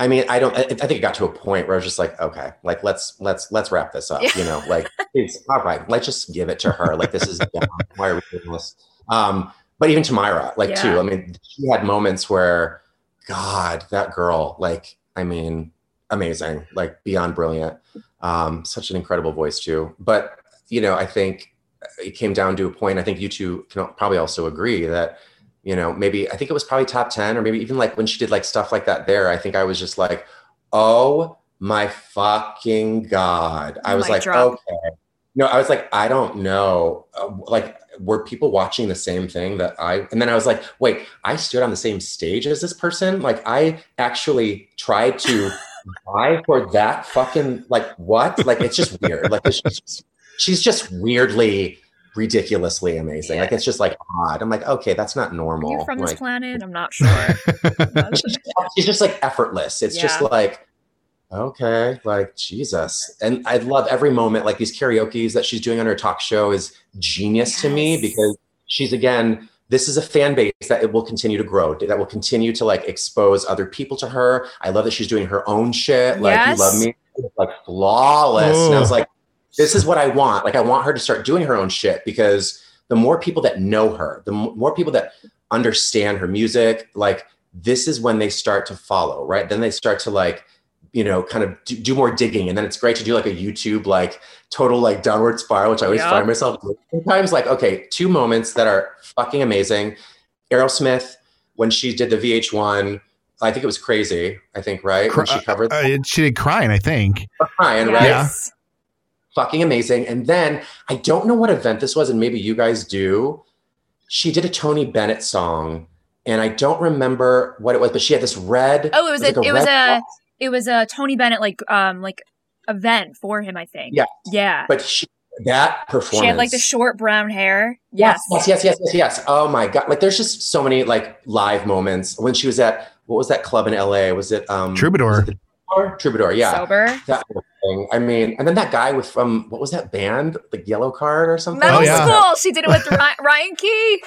Speaker 5: I mean, I don't. I, I think it got to a point where I was just like, okay, like let's let's let's wrap this up. Yeah. You know, like it's all right. Let's just give it to her. Like this is why are we doing this? Um, but even Tamyra, like yeah. too. I mean, she had moments where, God, that girl, like, I mean, amazing, like beyond brilliant. Um, such an incredible voice too. But you know, I think it came down to a point. I think you two can probably also agree that you know maybe I think it was probably top ten or maybe even like when she did like stuff like that. There, I think I was just like, oh my fucking god! I was like, drop. okay. No, I was like, I don't know. Uh, like were people watching the same thing that I and then I was like, wait, I stood on the same stage as this person? Like I actually tried to buy for that fucking like what? Like it's just weird. Like it's just, she's just weirdly ridiculously amazing. Yeah. Like it's just like odd. I'm like, okay, that's not normal.
Speaker 3: Are you from
Speaker 5: like,
Speaker 3: this planet? I'm not sure.
Speaker 5: she's just like effortless. It's yeah. just like okay, like Jesus. And I love every moment, like these karaoke's that she's doing on her talk show is genius yes. to me because she's again, this is a fan base that it will continue to grow, that will continue to like expose other people to her. I love that she's doing her own shit. Like, yes. you love me, like flawless. And I was like, this is what I want. Like, I want her to start doing her own shit because the more people that know her, the more people that understand her music, like, this is when they start to follow, right? Then they start to like, you know, kind of do, do, more digging. And then it's great to do like a YouTube, like total like downward spiral, which I always find myself sometimes like, okay, two moments that are fucking amazing. Aerosmith, when she did the VH1, I think it was crazy. I think, right? When
Speaker 4: she covered, uh, she did crying, I think.
Speaker 5: Crying, right? Yeah. Fucking amazing. And then I don't know what event this was, and maybe you guys do. She did a Tony Bennett song, and I don't remember what it was, but she had this red.
Speaker 3: Oh, it was, was a, like a it was a it was a Tony Bennett like um like event for him, I think.
Speaker 5: Yeah.
Speaker 3: Yeah.
Speaker 5: But she, that performance.
Speaker 3: She had like the short brown hair. Yes.
Speaker 5: Yes, yes, yes, yes, yes. Oh my god! Like, there's just so many like live moments when she was at what was that club in LA? Was it um
Speaker 4: Troubadour?
Speaker 5: it Troubadour? Troubadour, yeah.
Speaker 3: Sober.
Speaker 5: That thing. I mean, and then that guy with from um, what was that band? The Yellowcard or something?
Speaker 3: Metal oh, yeah. Skool. She did it with Ryan Key.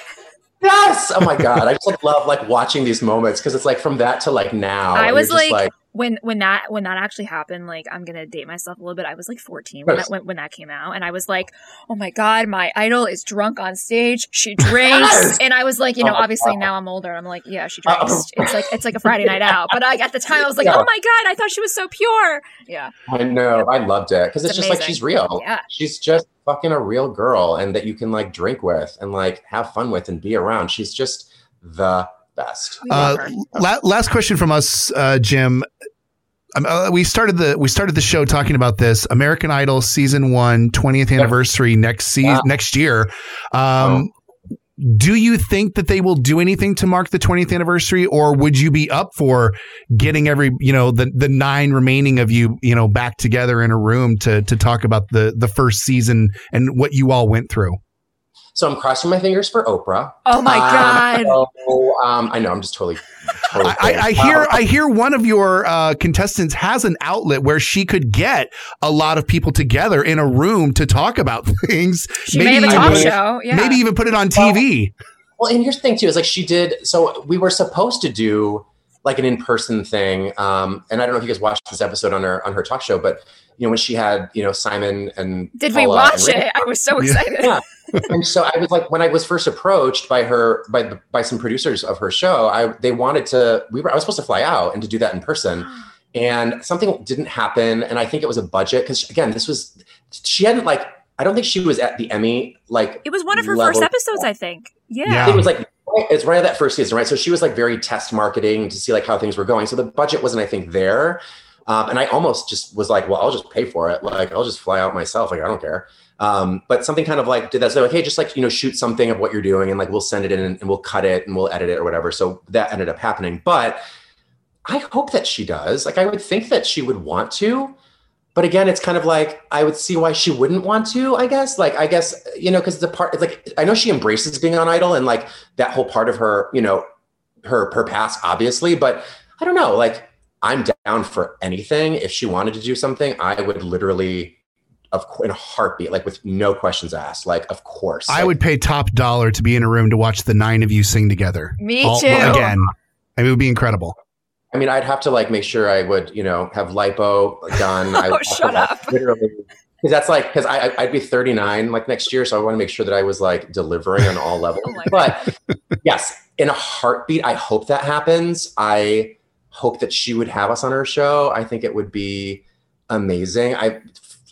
Speaker 5: Yes. Oh my god! I just like love like watching these moments because it's like from that to like now.
Speaker 3: I was like, like when when that when that actually happened like i'm gonna date myself a little bit i was like 14 when that when, when that came out and i was like oh my god my idol is drunk on stage she drinks yes! and i was like you know oh, obviously now i'm older i'm like yeah she oh. drinks oh. it's like it's like a friday night out but I, at the time i was like yeah. oh my god i thought she was so pure yeah
Speaker 5: i know i loved it because it's, it's just like she's real yeah she's just fucking a real girl and that you can like drink with and like have fun with and be around she's just the best. Uh,
Speaker 4: la- last question from us, uh, Jim. Um, uh, we started the we started the show talking about this American Idol season one 20th anniversary next season wow. next year. Um, oh. Do you think that they will do anything to mark the 20th anniversary, or would you be up for getting every you know the the nine remaining of you you know back together in a room to to talk about the the first season and what you all went through?
Speaker 5: So I'm crossing my fingers for Oprah.
Speaker 3: Oh my um, god!
Speaker 5: So, um, I know I'm just totally. totally
Speaker 4: I, I, hear I hear one of your uh, contestants has an outlet where she could get a lot of people together in a room to talk about things.
Speaker 3: She maybe may have a talk show. Yeah.
Speaker 4: Maybe even put it on TV.
Speaker 5: Well, well, and here's the thing too: is like she did. So we were supposed to do like an in-person thing. Um, and I don't know if you guys watched this episode on her on her talk show, but you know when she had you know Simon and
Speaker 3: did Paula we watch it? I was so excited.
Speaker 5: Yeah. And so I was like, when I was first approached by her by by some producers of her show, I they wanted to. We were I was supposed to fly out and to do that in person. And something didn't happen, and I think it was a budget because again, this was she hadn't like I don't think she was at the Emmy like
Speaker 3: it was one of her first episodes. I think yeah,
Speaker 5: yeah. it was like it's right at that first season, right? So she was like very test marketing to see like how things were going. So the budget wasn't, I think, there. Um, and I almost just was like, well, I'll just pay for it. Like I'll just fly out myself. Like I don't care. Um, but something kind of like did that. So like, hey, just like you know, shoot something of what you're doing, and like we'll send it in and, we'll cut it and we'll edit it or whatever. So that ended up happening. But I hope that she does. Like I would think that she would want to but again it's kind of like i would see why she wouldn't want to i guess like i guess you know because the part like i know she embraces being on idol and like that whole part of her you know her her past, obviously, but I don't know. Like I'm down for anything. If she wanted to do something, I would literally of in a heartbeat, like with no questions asked. Like, of course.
Speaker 4: I
Speaker 5: like,
Speaker 4: would pay top dollar to be in a room to watch the nine of you sing together.
Speaker 3: Me All, too.
Speaker 4: Again, I mean, it would be incredible.
Speaker 5: I mean, I'd have to like make sure I would, you know, have lipo done.
Speaker 3: oh, shut up.
Speaker 5: Literally, because that's like because I I'd be 39 like next year, so I want to make sure that I was like delivering on all levels. oh but yes, in a heartbeat, I hope that happens. I hope that she would have us on her show. I think it would be amazing. I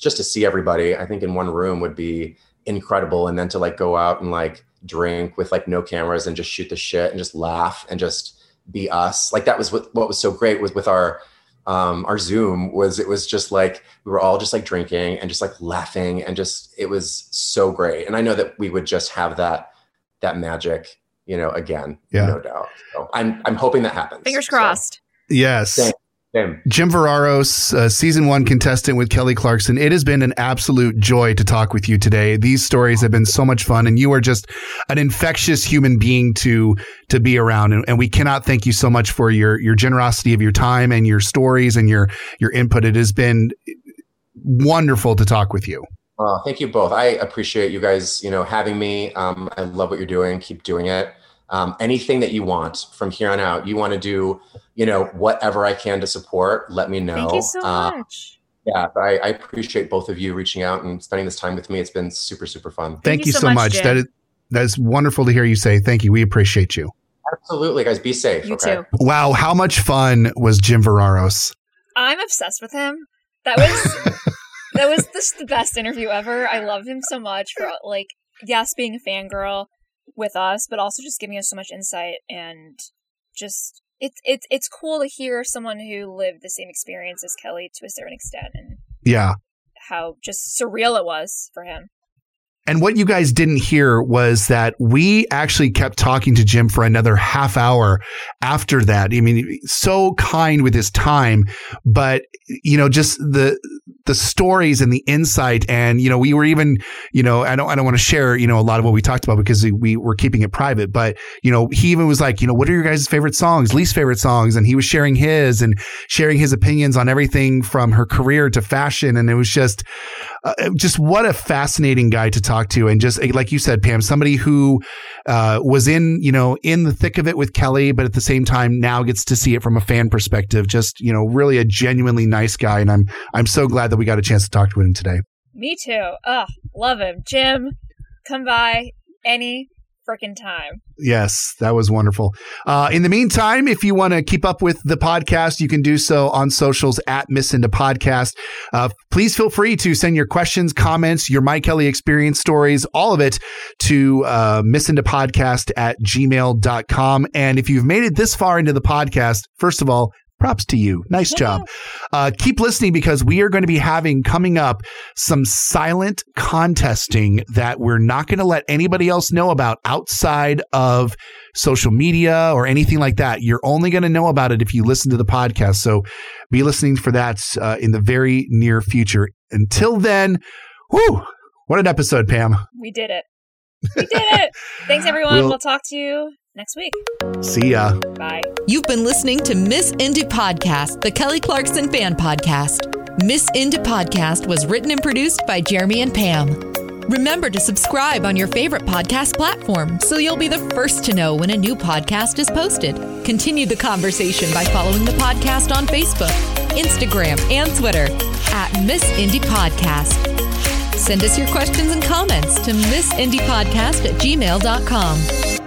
Speaker 5: just to see everybody, I think in one room would be incredible. And then to like go out and like drink with like no cameras and just shoot the shit and just laugh and just be us. Like that was what, what was so great with, with our, um, our Zoom was, it was just like, we were all just like drinking and just like laughing and just, it was so great. And I know that we would just have that, that magic, you know, again, yeah. no doubt. So I'm, I'm hoping that happens.
Speaker 3: Fingers crossed.
Speaker 4: So. Yes. Jim Verraros, uh, season one contestant with Kelly Clarkson. It has been an absolute joy to talk with you today. These stories have been so much fun, and you are just an infectious human being to to be around. And, and we cannot thank you so much for your your generosity of your time and your stories and your your input. It has been wonderful to talk with you.
Speaker 5: Uh, thank you both. I appreciate you guys, you know, having me. Um, I love what you're doing. Keep doing it um, anything that you want from here on out. You want to do, you know, whatever I can to support, let me know.
Speaker 3: Thank you so uh,
Speaker 5: much. Yeah, I, I, appreciate both of you reaching out and spending this time with me. It's been super, super fun.
Speaker 4: Thank, Thank you, so much. much. That is that is wonderful to hear you say. Thank you. We appreciate you.
Speaker 5: Absolutely, guys. Be safe.
Speaker 3: You okay? too.
Speaker 4: Wow, how much fun was Jim Verraros?
Speaker 3: I'm obsessed with him. That was that was just the best interview ever. I loved him so much for like yes, being a fangirl, with us, but also just giving us so much insight and just it's it's it's cool to hear someone who lived the same experience as Kelly to a certain extent and
Speaker 4: yeah
Speaker 3: how just surreal it was for him.
Speaker 4: And what you guys didn't hear was that we actually kept talking to Jim for another half hour after that. I mean, so kind with his time, but you know, just the the stories and the insight, and you know, we were even, you know, I don't I don't want to share, you know, a lot of what we talked about because we were keeping it private. But you know, he even was like, you know, what are your guys' favorite songs, least favorite songs, and he was sharing his and sharing his opinions on everything from her career to fashion, and it was just, uh, just what a fascinating guy to talk to. And just like you said pam somebody who uh, was in you know in the thick of it with kelly but at the same time now gets to see it from a fan perspective. Just you know really a genuinely nice guy. And i'm i'm so glad that we got a chance to talk to him today
Speaker 3: me too oh love him jim come by any freaking time.
Speaker 4: Yes, that was wonderful. Uh, in the meantime, if you want to keep up with the podcast, you can do so on socials at Miss Indie Podcast. Uh, please feel free to send your questions, comments, your Mike Kelly experience stories, all of it to uh, Podcast at gmail.com. And if you've made it this far into the podcast, first of all, props to you. Nice job. Uh, keep listening because we are going to be having coming up some silent contesting that we're not going to let anybody else know about outside of social media or anything like that. You're only going to know about it if you listen to the podcast. So be listening for that uh, in the very near future. Until then, whoo, what an episode, Pam.
Speaker 3: We did it. We did it. Thanks, everyone. We'll, we'll talk to you next week.
Speaker 4: See ya.
Speaker 3: Bye.
Speaker 2: You've been listening to Miss Indie Podcast, the Kelly Clarkson fan podcast. Miss Indie Podcast was written and produced by Jeremy and Pam. Remember to subscribe on your favorite podcast platform so you'll be the first to know when a new podcast is posted. Continue the conversation by following the podcast on Facebook, Instagram, and Twitter at Miss Indie Podcast. Send us your questions and comments to missindiepodcast at gmail.com.